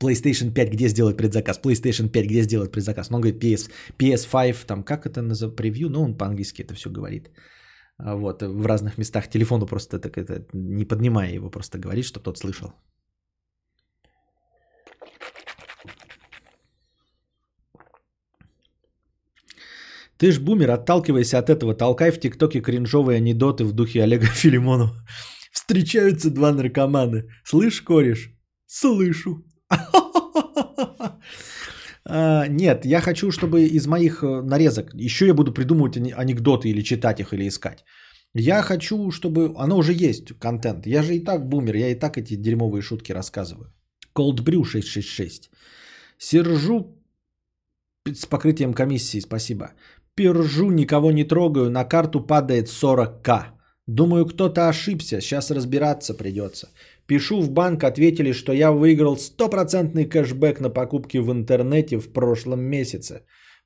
[SPEAKER 1] PlayStation 5 где сделать предзаказ, PlayStation 5 где сделать предзаказ. Но он говорит PS, PS5, там как это называется, превью, ну он по-английски это все говорит. А вот, в разных местах телефону просто так это, не поднимая его, просто говорит, чтобы тот слышал. Ты ж бумер, отталкивайся от этого, толкай в ТикТоке кринжовые анекдоты в духе Олега [LAUGHS] Филимонова. Встречаются два наркомана. Слышь, кореш? Слышу. [LAUGHS] А, нет, я хочу, чтобы из моих э, нарезок, еще я буду придумывать анекдоты или читать их, или искать. Я хочу, чтобы... Оно уже есть, контент. Я же и так бумер, я и так эти дерьмовые шутки рассказываю. Cold Brew 666. Сержу с покрытием комиссии, спасибо. Пержу, никого не трогаю, на карту падает 40к. Думаю, кто-то ошибся, сейчас разбираться придется. Пишу в банк, ответили, что я выиграл стопроцентный кэшбэк на покупки в интернете в прошлом месяце.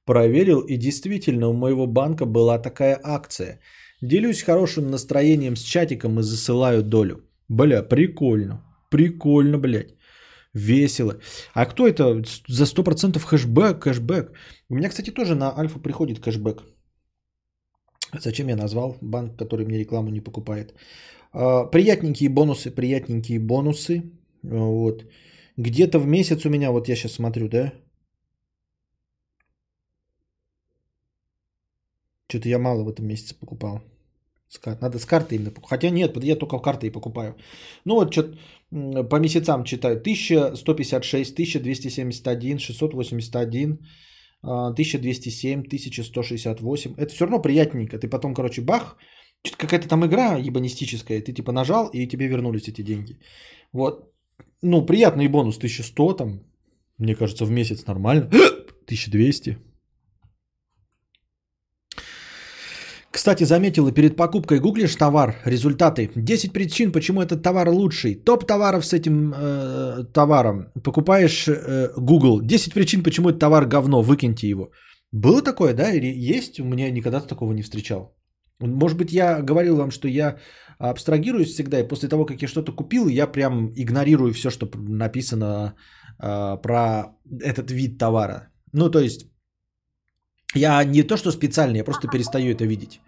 [SPEAKER 1] Проверил, и действительно у моего банка была такая акция. Делюсь хорошим настроением с чатиком и засылаю долю. Бля, прикольно. Прикольно, блядь. Весело. А кто это за 100% хэшбэк, кэшбэк? У меня, кстати, тоже на Альфу приходит кэшбэк. Зачем я назвал банк, который мне рекламу не покупает? А, приятненькие бонусы, приятненькие бонусы. Вот. Где-то в месяц у меня, вот я сейчас смотрю, да? Что-то я мало в этом месяце покупал. Надо с карты именно покупать. Хотя нет, я только в карты и покупаю. Ну вот что по месяцам читаю. 1156, 1271, 681, 1207, 1168. Это все равно приятненько. Ты потом, короче, бах, какая-то там игра ебанистическая. Ты типа нажал, и тебе вернулись эти деньги. Вот. Ну, приятный бонус 1100 там. Мне кажется, в месяц нормально. [GASPS] 1200. Кстати, заметила, перед покупкой гуглишь товар, результаты. 10 причин, почему этот товар лучший. Топ товаров с этим э, товаром. Покупаешь э, Google. 10 причин, почему этот товар говно, выкиньте его. Было такое, да? Или есть? У меня никогда такого не встречал. Может быть, я говорил вам, что я абстрагируюсь всегда, и после того, как я что-то купил, я прям игнорирую все, что написано э, про этот вид товара. Ну, то есть, я не то, что специально, я просто перестаю это видеть.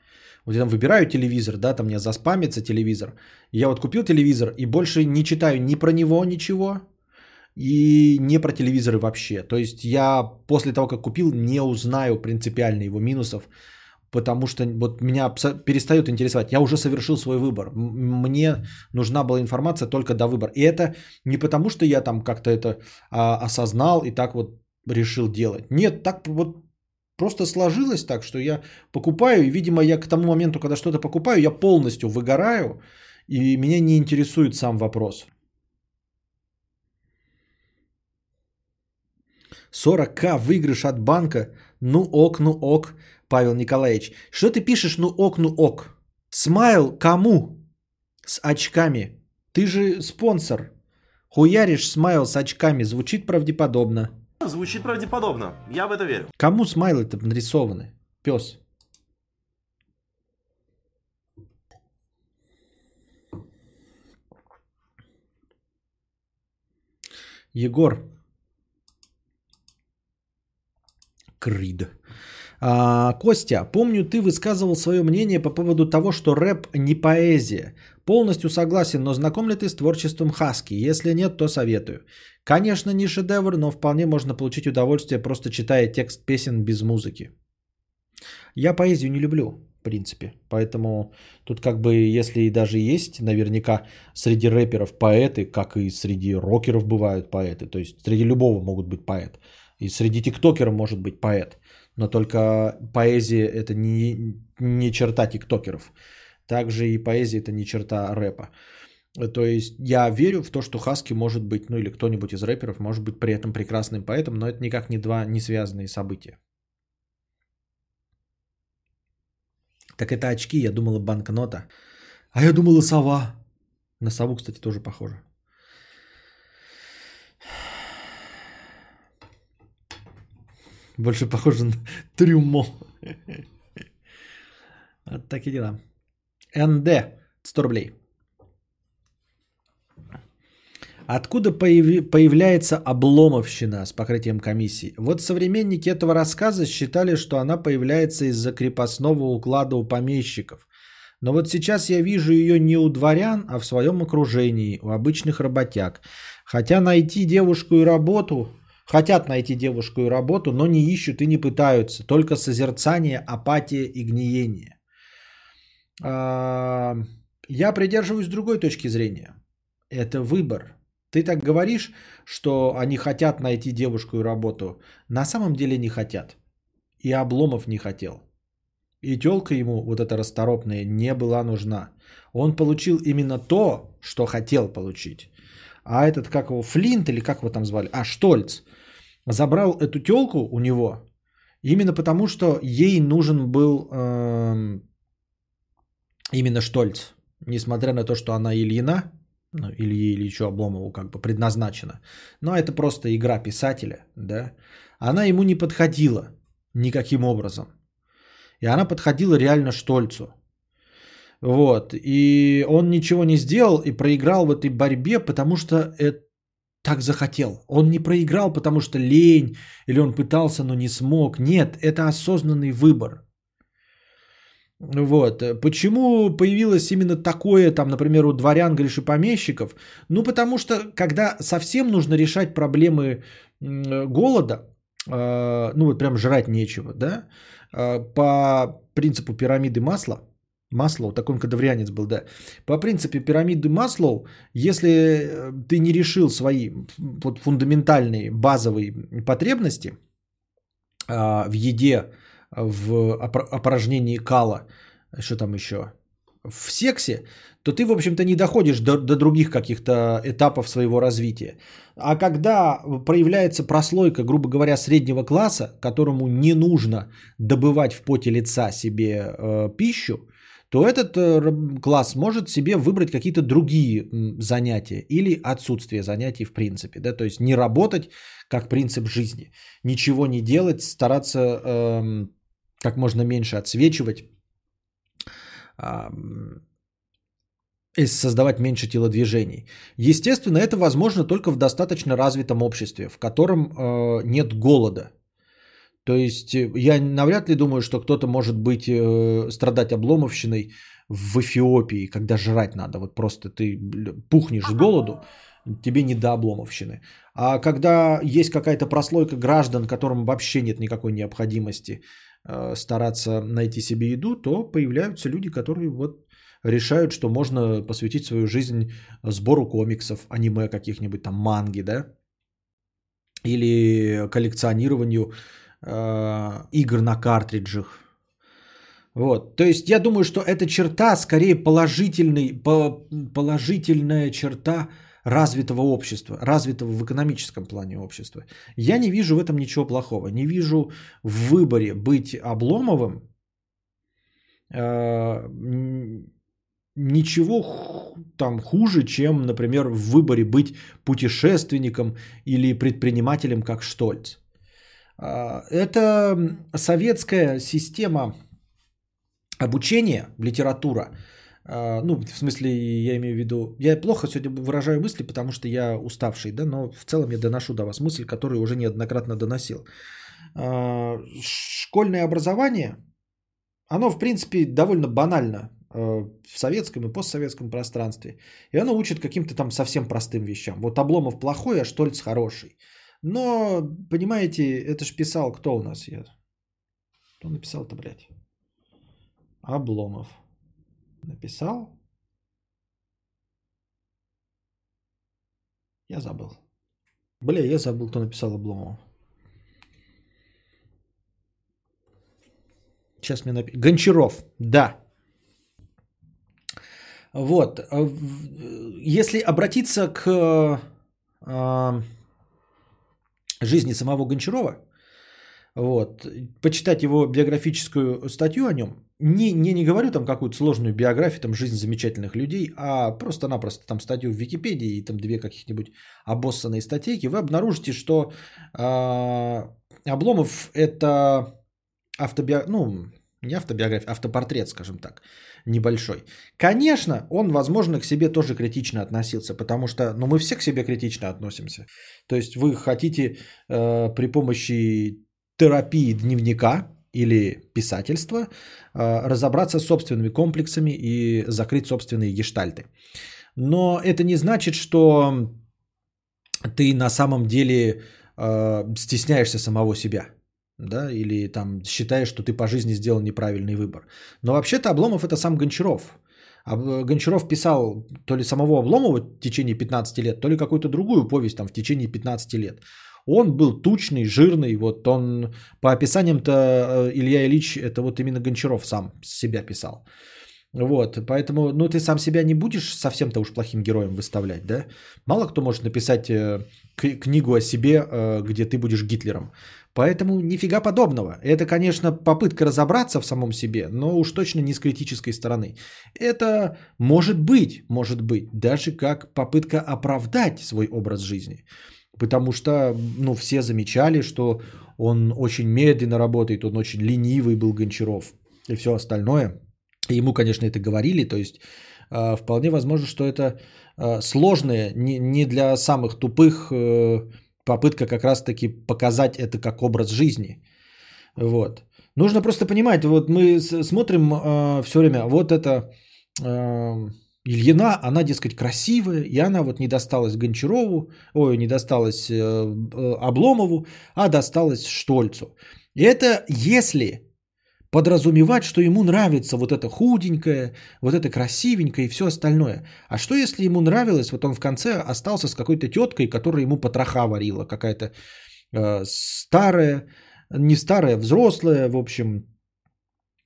[SPEAKER 1] Вот я там выбираю телевизор, да, там мне заспамится телевизор. Я вот купил телевизор и больше не читаю ни про него ничего, и не про телевизоры вообще. То есть я после того, как купил, не узнаю принципиально его минусов, потому что вот меня перестает интересовать. Я уже совершил свой выбор. Мне нужна была информация только до выбора. И это не потому, что я там как-то это а, осознал и так вот решил делать. Нет, так вот Просто сложилось так, что я покупаю, и, видимо, я к тому моменту, когда что-то покупаю, я полностью выгораю, и меня не интересует сам вопрос. 40к выигрыш от банка. Ну ок, ну ок, Павел Николаевич. Что ты пишешь ну ок, ну ок? Смайл кому? С очками. Ты же спонсор. Хуяришь смайл с очками. Звучит правдеподобно.
[SPEAKER 2] Звучит правдеподобно. Я в это верю.
[SPEAKER 1] Кому смайлы-то нарисованы? Пес. Егор. Крид. А, Костя, помню, ты высказывал свое мнение по поводу того, что рэп не поэзия. Полностью согласен, но знаком ли ты с творчеством Хаски? Если нет, то советую. Конечно, не шедевр, но вполне можно получить удовольствие, просто читая текст песен без музыки. Я поэзию не люблю, в принципе. Поэтому тут как бы, если даже есть наверняка среди рэперов поэты, как и среди рокеров бывают поэты, то есть среди любого могут быть поэт. И среди тиктокеров может быть поэт. Но только поэзия это не, не черта тиктокеров. Также и поэзия это не черта рэпа. То есть я верю в то, что Хаски может быть, ну или кто-нибудь из рэперов может быть при этом прекрасным поэтом, но это никак не два не связанные события. Так это очки, я думала банкнота. А я думала сова. На сову, кстати, тоже похоже. Больше похоже на трюмо. [LAUGHS] Вот такие дела. НД. 100 рублей. Откуда появи- появляется обломовщина с покрытием комиссии? Вот современники этого рассказа считали, что она появляется из-за крепостного уклада у помещиков. Но вот сейчас я вижу ее не у дворян, а в своем окружении, у обычных работяг. Хотя найти девушку и работу, хотят найти девушку и работу, но не ищут и не пытаются. Только созерцание, апатия и гниение. Я придерживаюсь другой точки зрения. Это выбор. Ты так говоришь, что они хотят найти девушку и работу. На самом деле не хотят. И Обломов не хотел. И телка ему, вот эта расторопная, не была нужна. Он получил именно то, что хотел получить. А этот, как его, Флинт или как его там звали? А, Штольц. Забрал эту телку у него именно потому, что ей нужен был эм, именно Штольц. Несмотря на то, что она Ильина, ну, Илье Ильичу Обломову как бы предназначена. Но это просто игра писателя, да. Она ему не подходила никаким образом. И она подходила реально Штольцу. Вот. И он ничего не сделал и проиграл в этой борьбе, потому что это так захотел. Он не проиграл, потому что лень, или он пытался, но не смог. Нет, это осознанный выбор. Вот. Почему появилось именно такое, там, например, у дворян, говоришь, и помещиков? Ну, потому что, когда совсем нужно решать проблемы голода, э, ну, вот прям жрать нечего, да, э, по принципу пирамиды масла, Маслоу, такой он кадаврианец был, да. По принципе пирамиды Маслоу, если э, ты не решил свои вот, фундаментальные базовые потребности а, в еде, в опор- опорожнении кала, что там еще, в сексе, то ты, в общем-то, не доходишь до, до других каких-то этапов своего развития. А когда проявляется прослойка, грубо говоря, среднего класса, которому не нужно добывать в поте лица себе э, пищу, то этот э, класс может себе выбрать какие-то другие занятия или отсутствие занятий в принципе. Да? То есть не работать как принцип жизни, ничего не делать, стараться эм, как можно меньше отсвечивать, и создавать меньше телодвижений. Естественно, это возможно только в достаточно развитом обществе, в котором э, нет голода. То есть э, я навряд ли думаю, что кто-то может быть э, страдать обломовщиной в Эфиопии, когда жрать надо. Вот просто ты пухнешь с голоду, тебе не до обломовщины. А когда есть какая-то прослойка граждан, которым вообще нет никакой необходимости стараться найти себе еду, то появляются люди, которые вот решают, что можно посвятить свою жизнь сбору комиксов, аниме каких-нибудь там, манги, да, или коллекционированию э, игр на картриджах. Вот. То есть я думаю, что эта черта скорее положительный, по- положительная черта развитого общества, развитого в экономическом плане общества. Я не вижу в этом ничего плохого. Не вижу в выборе быть Обломовым э, ничего там хуже, чем, например, в выборе быть путешественником или предпринимателем, как Штольц. А, Это советская система обучения, литература. А, Ну, в смысле, я имею в виду... Я плохо сегодня выражаю мысли, потому что я уставший, да, но в целом я доношу до вас мысль, которую уже неоднократно доносил. э, школьное образование, оно, в принципе, довольно банально э, в советском и постсоветском пространстве. И оно учит каким-то там совсем простым вещам. Вот Обломов плохой, а Штольц хороший. Но, понимаете, это ж писал кто у нас? Я... Кто написал-то, блядь? Обломов. Написал? Я забыл. Бля, я забыл, кто написал Обломова. Сейчас мне напишет. Гончаров, да. Вот. Э, если обратиться к э, жизни самого Гончарова, вот, почитать его биографическую статью о нем, не, не, не говорю там какую-то сложную биографию, там жизнь замечательных людей, а просто-напросто там статью в Википедии и там две каких-нибудь обоссанные статейки, вы обнаружите, что э, Обломов это автобиография, ну, не автобиография, автопортрет, скажем так, небольшой. Конечно, он, возможно, к себе тоже критично относился, потому что, ну, мы все к себе критично относимся. То есть вы хотите э, при помощи терапии дневника или писательства э, разобраться с собственными комплексами и закрыть собственные гештальты. Но это не значит, что ты на самом деле э, стесняешься самого себя да, или там считаешь, что ты по жизни сделал неправильный выбор. Но вообще-то Обломов это сам Гончаров. А Гончаров писал то ли самого Обломова в течение 15 лет, то ли какую-то другую повесть там в течение 15 лет. Он был тучный, жирный, вот он по описаниям-то э, Илья Ильич, это вот именно Гончаров сам себя писал. Вот, поэтому, ну, ты сам себя не будешь совсем-то уж плохим героем выставлять, да? Мало кто может написать э, книгу о себе, э, где ты будешь Гитлером. Поэтому нифига подобного. Это, конечно, попытка разобраться в самом себе, но уж точно не с критической стороны. Это может быть, может быть, даже как попытка оправдать свой образ жизни. Потому что, ну, все замечали, что он очень медленно работает, он очень ленивый был Гончаров и все остальное. Ему, конечно, это говорили, то есть э, вполне возможно, что это э, сложное, не, не для самых тупых э, попытка как раз-таки показать это как образ жизни. Вот. Нужно просто понимать, вот мы смотрим э, все время, вот это э, Ильина, она, дескать, красивая, и она вот не досталась Гончарову, ой, не досталась э, э, Обломову, а досталась Штольцу. И это если подразумевать, что ему нравится вот это худенькое, вот это красивенькое и все остальное. А что если ему нравилось, вот он в конце остался с какой-то теткой, которая ему потроха варила, какая-то э, старая, не старая, взрослая, в общем,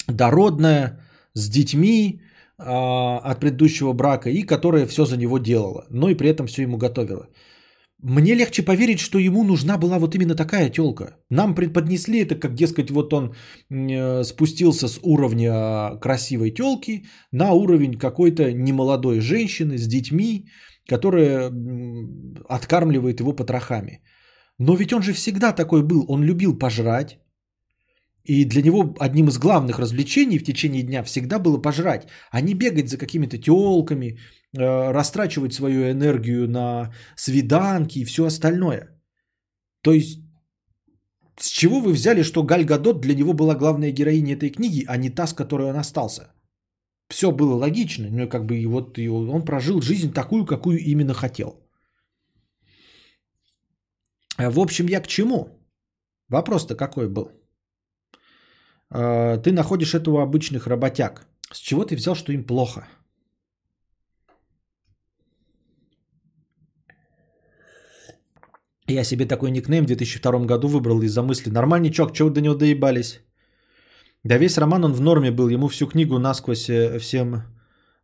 [SPEAKER 1] дородная, с детьми от предыдущего брака и которая все за него делала, но и при этом все ему готовила. Мне легче поверить, что ему нужна была вот именно такая телка. Нам преподнесли это, как, дескать, вот он э, спустился с уровня красивой телки на уровень какой-то немолодой женщины с детьми, которая откармливает его потрохами. Но ведь он же всегда такой был. Он любил пожрать. И для него одним из главных развлечений в течение дня всегда было пожрать, а не бегать за какими-то телками, Э, растрачивать свою энергию на свиданки и все остальное. То есть, с чего вы взяли, что Галь Гадот для него была главная героиня этой книги, а не та, с которой он остался? Все было логично, но как бы и вот и он прожил жизнь такую, какую именно хотел. Э, в общем, я к чему? Вопрос-то какой был? Э, ты находишь этого обычных работяг. С чего ты взял, что им плохо? Я себе такой никнейм в 2002 году выбрал из-за мысли. Нормальничок, чего до него доебались? Да весь роман он в норме был, ему всю книгу насквозь э, всем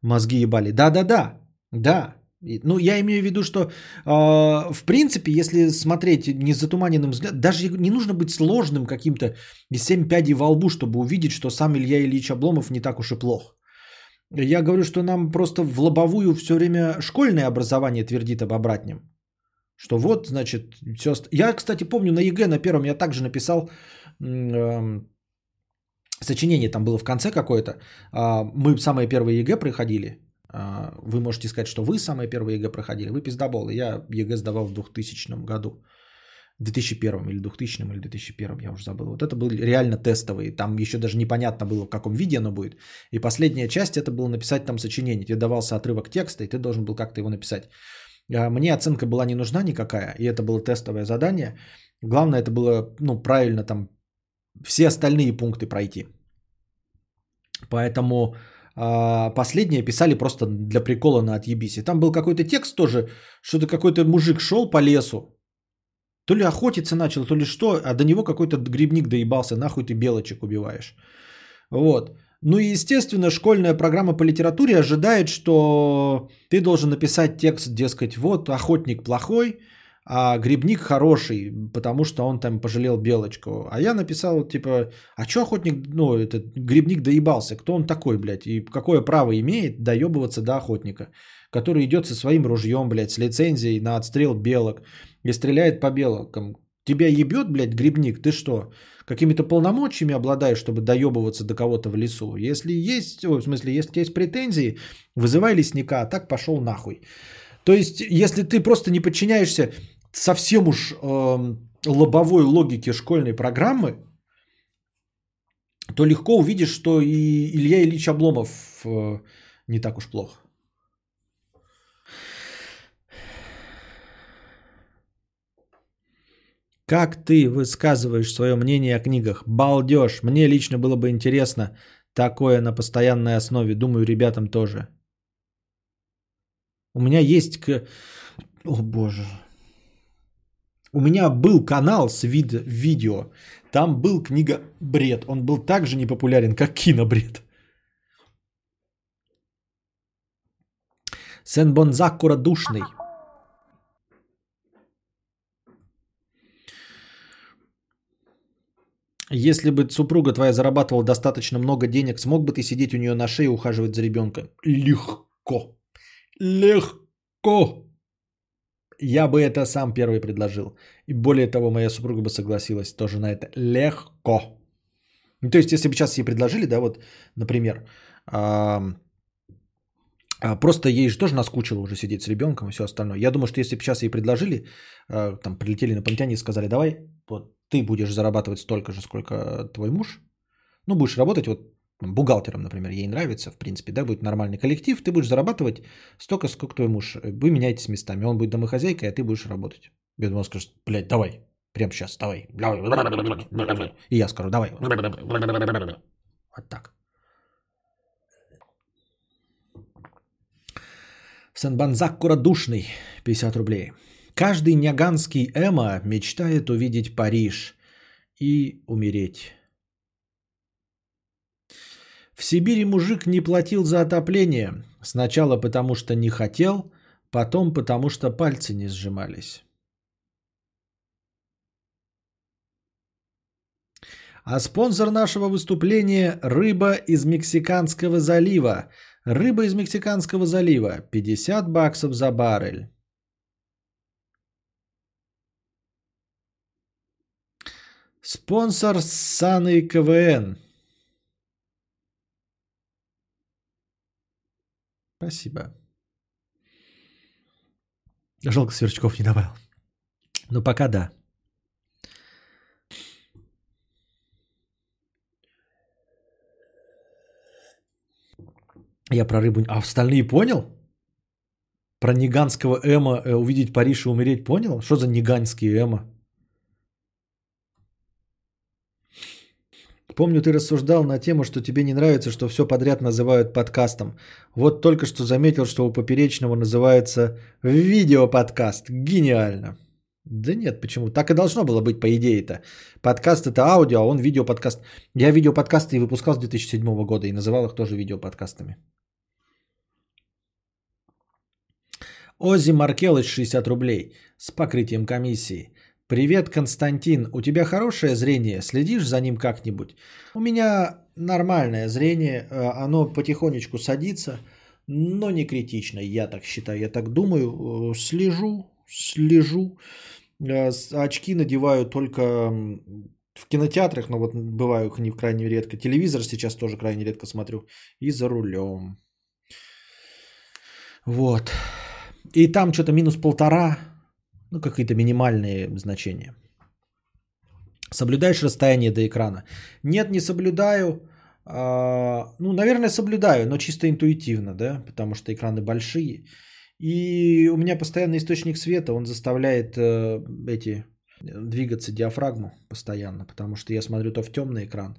[SPEAKER 1] мозги ебали. Да-да-да, да. Ну, я имею в виду, что, э, в принципе, если смотреть не затуманенным взглядом, даже не нужно быть сложным каким-то из семь пядей во лбу, чтобы увидеть, что сам Илья Ильич Обломов не так уж и плох. Я говорю, что нам просто в лобовую все время школьное образование твердит об обратнем. Что вот, значит, все... Я, кстати, помню на ЕГЭ на первом я также написал э, сочинение, там было в конце какое-то. Э, мы самые первые ЕГЭ проходили. Э, вы можете сказать, что вы самые первые ЕГЭ проходили. Вы пиздоболы. Я ЕГЭ сдавал в 2000 году. 2001 или 2000 или 2001, я уже забыл. Вот это был реально тестовый. Там еще даже непонятно было, в каком виде оно будет. И последняя часть это было написать там сочинение. Тебе давался отрывок текста, и ты должен был как-то его написать. А, мне оценка была не нужна никакая, и это было тестовое задание. Главное, это было ну, правильно там все остальные пункты пройти. Поэтому последнее писали просто для прикола на отъебисе. Там был какой-то текст тоже, что-то какой-то мужик шел по лесу, то ли охотиться начал, то ли что, а до него какой-то грибник доебался, нахуй ты белочек убиваешь. Вот. Ну и, естественно, школьная программа по литературе ожидает, что ты должен написать текст, дескать, вот, охотник плохой, а грибник хороший, потому что он там пожалел белочку. А я написал, типа, а чё охотник, ну, этот грибник доебался, кто он такой, блядь, и какое право имеет доебываться до охотника, который идет со своим ружьем, блядь, с лицензией на отстрел белок и стреляет по белкам. Тебя ебет, блядь, грибник, ты что, какими-то полномочиями обладаешь, чтобы доебываться до кого-то в лесу? Если есть, о, в смысле, если есть претензии, вызывай лесника, а так пошел нахуй. То есть, если ты просто не подчиняешься совсем уж э, лобовой логике школьной программы, то легко увидишь, что и Илья Ильич Обломов э, не так уж плохо. Как ты высказываешь свое мнение о книгах? Балдеж. Мне лично было бы интересно такое на постоянной основе. Думаю, ребятам тоже. У меня есть... О боже. У меня был канал с вид... видео. Там был книга «Бред». Он был так же непопулярен, как кинобред. Сен Бонзакура душный. Если бы супруга твоя зарабатывала достаточно много денег, смог бы ты сидеть у нее на шее и ухаживать за ребенком? Легко. Легко. Я бы это сам первый предложил. И более того, моя супруга бы согласилась тоже на это. Легко. Ну, то есть, если бы сейчас ей предложили, да, вот, например, а, просто ей же тоже наскучило уже сидеть с ребенком и все остальное. Я думаю, что если бы сейчас ей предложили, а, там прилетели инопланетяне и сказали, давай, вот ты будешь зарабатывать столько же, сколько твой муж, ну, будешь работать вот бухгалтером, например, ей нравится, в принципе, да, будет нормальный коллектив, ты будешь зарабатывать столько, сколько твой муж. Вы меняетесь местами, он будет домохозяйкой, а ты будешь работать. И он скажет, блядь, давай, прямо сейчас, давай. И я скажу, давай. Вот так. Санбанзак душный, 50 рублей. Каждый няганский эмо мечтает увидеть Париж и умереть. В Сибири мужик не платил за отопление. Сначала потому, что не хотел, потом потому, что пальцы не сжимались. А спонсор нашего выступления – рыба из Мексиканского залива. Рыба из Мексиканского залива – 50 баксов за баррель. Спонсор Саны КВН. Спасибо. Жалко, Сверчков не добавил. Ну, пока да. Я про рыбу... А остальные понял? Про Ниганского Эма э, увидеть Париж и умереть понял? Что за Ниганский Эма? Помню, ты рассуждал на тему, что тебе не нравится, что все подряд называют подкастом. Вот только что заметил, что у Поперечного называется видеоподкаст. Гениально. Да нет, почему? Так и должно было быть, по идее-то. Подкаст это аудио, а он видеоподкаст. Я видеоподкасты и выпускал с 2007 года и называл их тоже видеоподкастами. Ози Маркелыч 60 рублей с покрытием комиссии. Привет, Константин. У тебя хорошее зрение? Следишь за ним как-нибудь? У меня нормальное зрение. Э, оно потихонечку садится, но не критично, я так считаю, я так думаю. Э, слежу, слежу. Э, очки надеваю только в кинотеатрах, но вот бываю их не крайне редко. Телевизор сейчас тоже крайне редко смотрю. И за рулем. Вот. И там что-то минус полтора, ну, какие-то минимальные значения. Соблюдаешь расстояние до экрана? Нет, не соблюдаю. А, ну, наверное, соблюдаю, но чисто интуитивно, да, потому что экраны большие. И у меня постоянный источник света, он заставляет э, эти двигаться диафрагму постоянно, потому что я смотрю то в темный экран,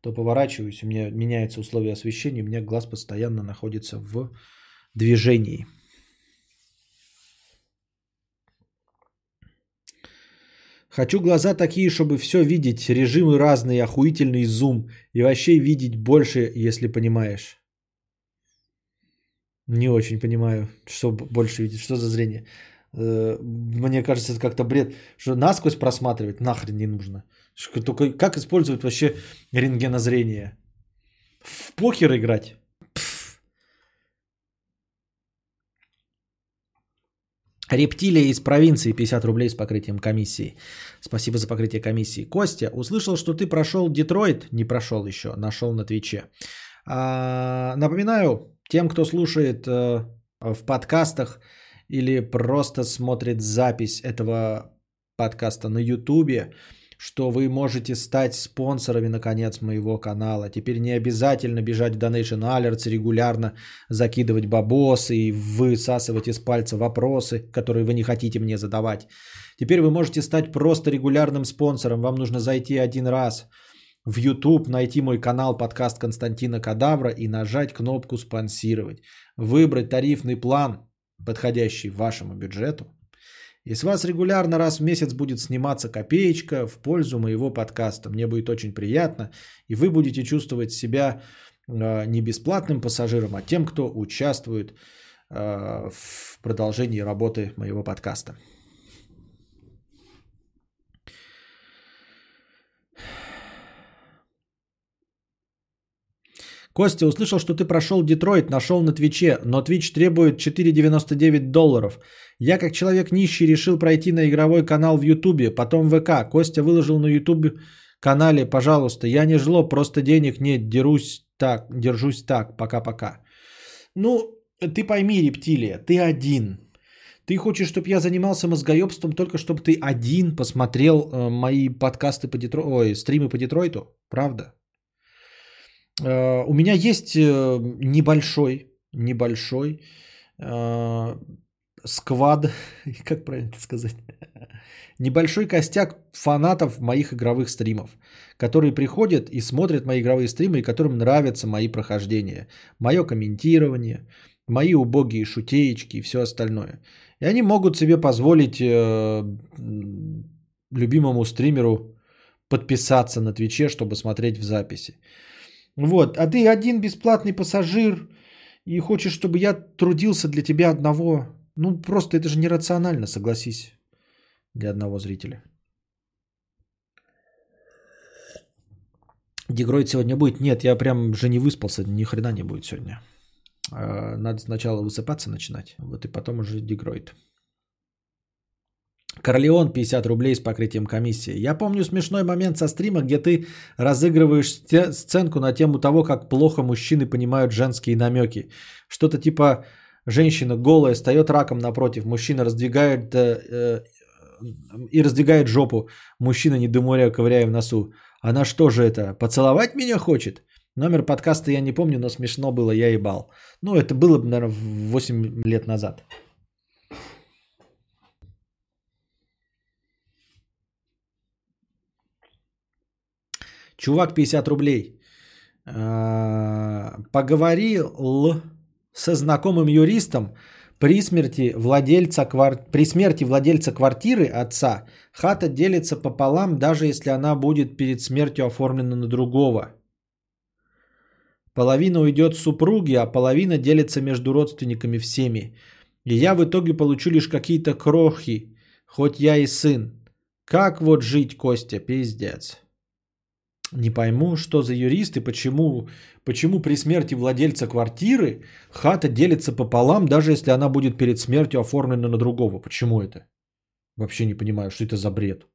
[SPEAKER 1] то поворачиваюсь, у меня меняются условия освещения, у меня глаз постоянно находится в движении. Хочу глаза такие, чтобы все видеть, режимы разные, охуительный зум и вообще видеть больше, если понимаешь. Не очень понимаю, что больше видеть, что за зрение. Э, мне кажется, это как-то бред, что насквозь просматривать нахрен не нужно. Только как использовать вообще рентгенозрение? В покер играть? Пф. Рептилия из провинции 50 рублей с покрытием комиссии. Спасибо за покрытие комиссии. Костя, услышал, что ты прошел Детройт. Не прошел еще, нашел на Твиче. А, напоминаю, тем, кто слушает э, в подкастах или просто смотрит запись этого подкаста на Ютубе, что вы можете стать спонсорами, наконец, моего канала. Теперь не обязательно бежать в Donation Alerts, регулярно закидывать бабосы и высасывать из пальца вопросы, которые вы не хотите мне задавать. Теперь вы можете стать просто регулярным спонсором. Вам нужно зайти один раз в YouTube, найти мой канал подкаст Константина Кадавра и нажать кнопку «Спонсировать». Выбрать тарифный план, подходящий вашему бюджету. И с вас регулярно раз в месяц будет сниматься копеечка в пользу моего подкаста. Мне будет очень приятно, и вы будете чувствовать себя э, не бесплатным пассажиром, а тем, кто участвует э, в продолжении работы моего подкаста. Костя, услышал, что ты прошел Детройт, нашел на Твиче, но Твич требует 4,99 долларов. Я как человек нищий решил пройти на игровой канал в Ютубе, потом ВК. Костя выложил на Ютубе канале, пожалуйста. Я не жлоб, просто денег нет, дерусь так, держусь так, пока-пока. Ну, ты пойми, рептилия, ты один. Ты хочешь, чтобы я занимался мозгоебством только чтобы ты один посмотрел э, мои подкасты по Детройту, ой, стримы по Детройту? Правда? Э, у меня есть э, небольшой, небольшой э, сквад, [LAUGHS] как правильно это сказать, [LAUGHS] небольшой костяк фанатов моих игровых стримов, которые приходят и смотрят мои игровые стримы, и которым нравятся мои прохождения, мое комментирование, мои убогие шутеечки и все остальное. И они могут себе позволить э, любимому стримеру подписаться на Твиче, чтобы смотреть в записи. Вот, а ты один бесплатный пассажир и хочешь, чтобы я трудился для тебя одного. Ну, просто это же нерационально, согласись, для одного зрителя. Дегроид сегодня будет? Нет, я прям же не выспался, ни хрена не будет сегодня. А, надо сначала высыпаться начинать, вот и потом уже дегроид. Корлеон 50 рублей с покрытием комиссии. Я помню смешной момент со стрима, где ты разыгрываешь сценку на тему того, как плохо мужчины понимают женские намеки. Что-то типа женщина голая встает раком напротив, мужчина раздвигает э, э, и раздвигает жопу, мужчина не недоморя ковыряя в носу. Она что же это, поцеловать меня хочет? Номер подкаста я не помню, но смешно было, я ебал. Ну, это было, наверное, 8 лет назад. Чувак 50 рублей. А, поговорил со знакомым юристом при смерти владельца, квар... при смерти владельца квартиры отца хата делится пополам, даже если она будет перед смертью оформлена на другого. Половина уйдет супруге, а половина делится между родственниками всеми. И я в итоге получу лишь какие-то крохи, хоть я и сын. Как вот жить, Костя, пиздец. Не пойму, что за юристы, почему, почему при смерти владельца квартиры хата делится пополам, даже если она будет перед смертью оформлена на другого. Почему это? Вообще не понимаю, что это за бред.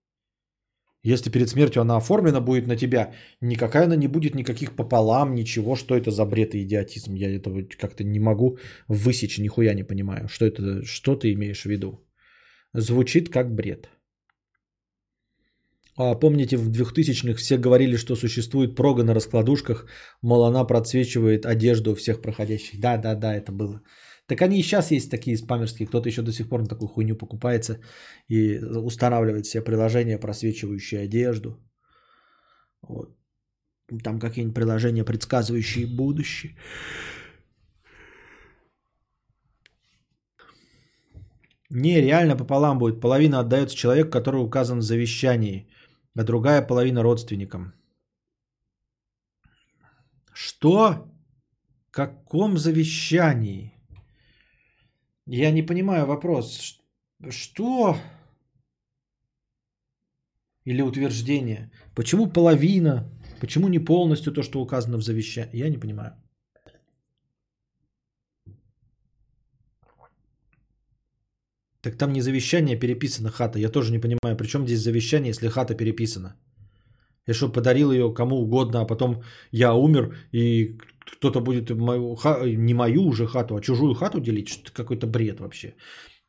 [SPEAKER 1] Если перед смертью она оформлена будет на тебя, никакая она не будет никаких пополам, ничего. Что это за бред и идиотизм? Я этого как-то не могу высечь, нихуя не понимаю. Что, это, что ты имеешь в виду? Звучит как бред. А помните, в 2000-х все говорили, что существует прога на раскладушках, мол, она просвечивает одежду всех проходящих. Да, да, да, это было. Так они и сейчас есть такие спамерские, кто-то еще до сих пор на такую хуйню покупается и устанавливает все приложения, просвечивающие одежду. Вот. Там какие-нибудь приложения, предсказывающие будущее. Не, реально пополам будет. Половина отдается человеку, который указан в завещании, а другая половина родственникам. Что? Каком завещании? Я не понимаю вопрос. Что? Или утверждение? Почему половина? Почему не полностью то, что указано в завещании? Я не понимаю. Так там не завещание, переписана хата. Я тоже не понимаю, при чем здесь завещание, если хата переписана? Я что, подарил ее кому угодно, а потом я умер, и кто-то будет мою, не мою уже хату, а чужую хату делить? Что-то какой-то бред вообще.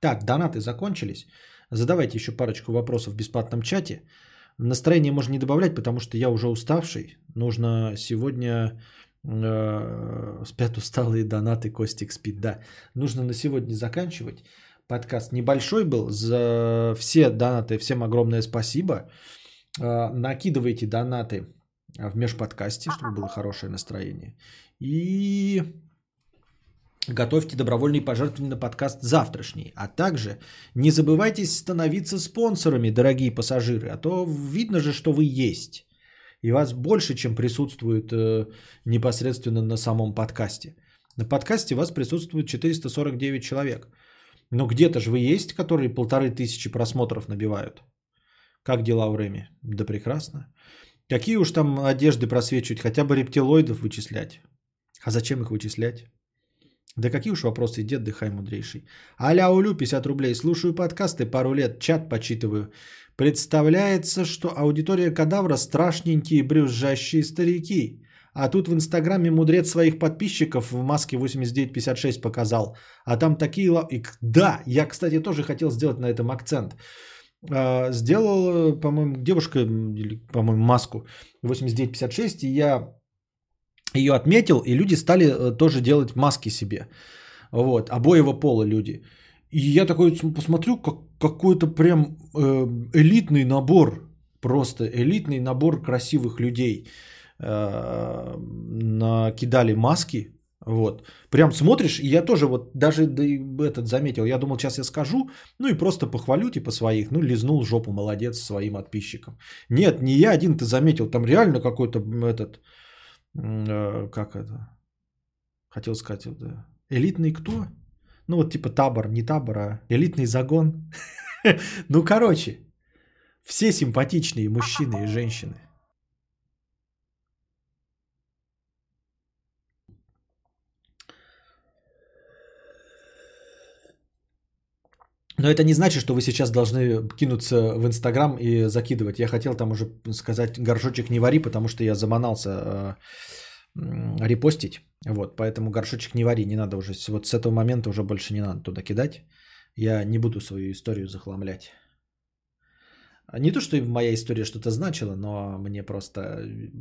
[SPEAKER 1] Так, донаты закончились. Задавайте еще парочку вопросов в бесплатном чате. Настроение можно не добавлять, потому что я уже уставший. Нужно сегодня э, спят усталые донаты, Костик спит, да. Нужно на сегодня заканчивать. Подкаст небольшой был. За все донаты всем огромное спасибо. Э, накидывайте донаты в межподкасте, чтобы было хорошее настроение. И готовьте добровольные пожертвования на подкаст завтрашний. А также не забывайте становиться спонсорами, дорогие пассажиры. А то видно же, что вы есть. И вас больше, чем присутствует э, непосредственно на самом подкасте. На подкасте вас присутствует 449 человек. Но где-то же вы есть, которые полторы тысячи просмотров набивают. Как дела в Рэме? Да прекрасно. Какие уж там одежды просвечивать, хотя бы рептилоидов вычислять. А зачем их вычислять? Да какие уж вопросы, дед дыхай мудрейший. Аля Улю, 50 рублей. Слушаю подкасты пару лет, чат почитываю. Представляется, что аудитория кадавра страшненькие брюзжащие старики. А тут в Инстаграме мудрец своих подписчиков в маске 8956 показал. А там такие... Да, я, кстати, тоже хотел сделать на этом акцент. А, сделал, по-моему, девушка, по-моему, маску 8956, и я ее отметил, и люди стали э, тоже делать маски себе. Вот, обоего пола люди. И я такой посмотрю, как какой-то прям э, элитный набор, просто элитный набор красивых людей э, накидали маски. Вот. Прям смотришь, и я тоже вот даже да, этот заметил. Я думал, сейчас я скажу, ну и просто похвалю типа своих. Ну, лизнул жопу, молодец своим подписчикам. Нет, не я один ты заметил. Там реально какой-то этот, э, как это, хотел сказать, это, элитный кто? Ну вот типа табор, не табор, а элитный загон. [LAUGHS] Ну, короче, все симпатичные мужчины и женщины. Но это не значит, что вы сейчас должны кинуться в Инстаграм и закидывать. Я хотел там уже сказать горшочек не вари, потому что я заманался э, репостить. Вот, поэтому горшочек не вари, не надо уже. Вот с этого момента уже больше не надо туда кидать. Я не буду свою историю захламлять. Не то, что моя история что-то значила, но мне просто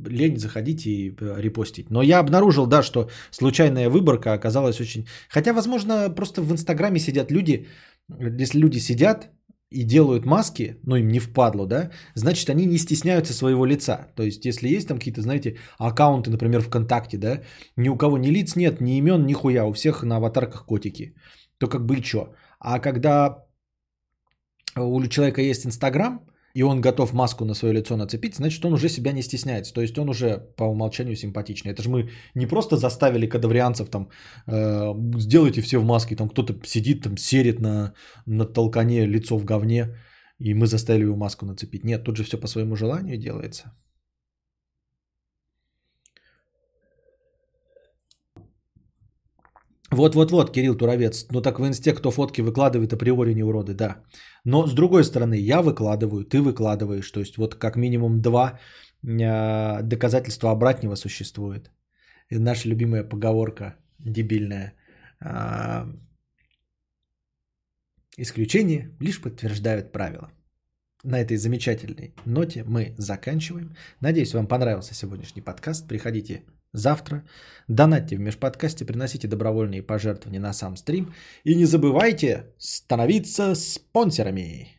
[SPEAKER 1] лень заходить и репостить. Но я обнаружил, да, что случайная выборка оказалась очень... Хотя, возможно, просто в Инстаграме сидят люди, если люди сидят и делают маски, ну им не впадло, да, значит они не стесняются своего лица. То есть если есть там какие-то, знаете, аккаунты, например, ВКонтакте, да, ни у кого ни лиц нет, ни имен, ни хуя, у всех на аватарках котики. То как бы и чё. А когда у человека есть Инстаграм, и он готов маску на свое лицо нацепить, значит, он уже себя не стесняется. То есть он уже по умолчанию симпатичный. Это же мы не просто заставили кадаврианцев там, э, сделайте все в маске, там кто-то сидит, там серит на, на толкане лицо в говне, и мы заставили его маску нацепить. Нет, тут же все по своему желанию делается. Вот-вот-вот, Кирилл Туровец. Ну так в инсте, кто фотки выкладывает, априори не уроды, да. Но с другой стороны, я выкладываю, ты выкладываешь. То есть вот как минимум два э, доказательства обратного существует. И наша любимая поговорка дебильная. Э, исключения лишь подтверждают правила. на этой замечательной ноте мы заканчиваем. Надеюсь, вам понравился сегодняшний подкаст. Приходите завтра, донатьте в межподкасте, приносите добровольные пожертвования на сам стрим. И не забывайте становиться спонсорами.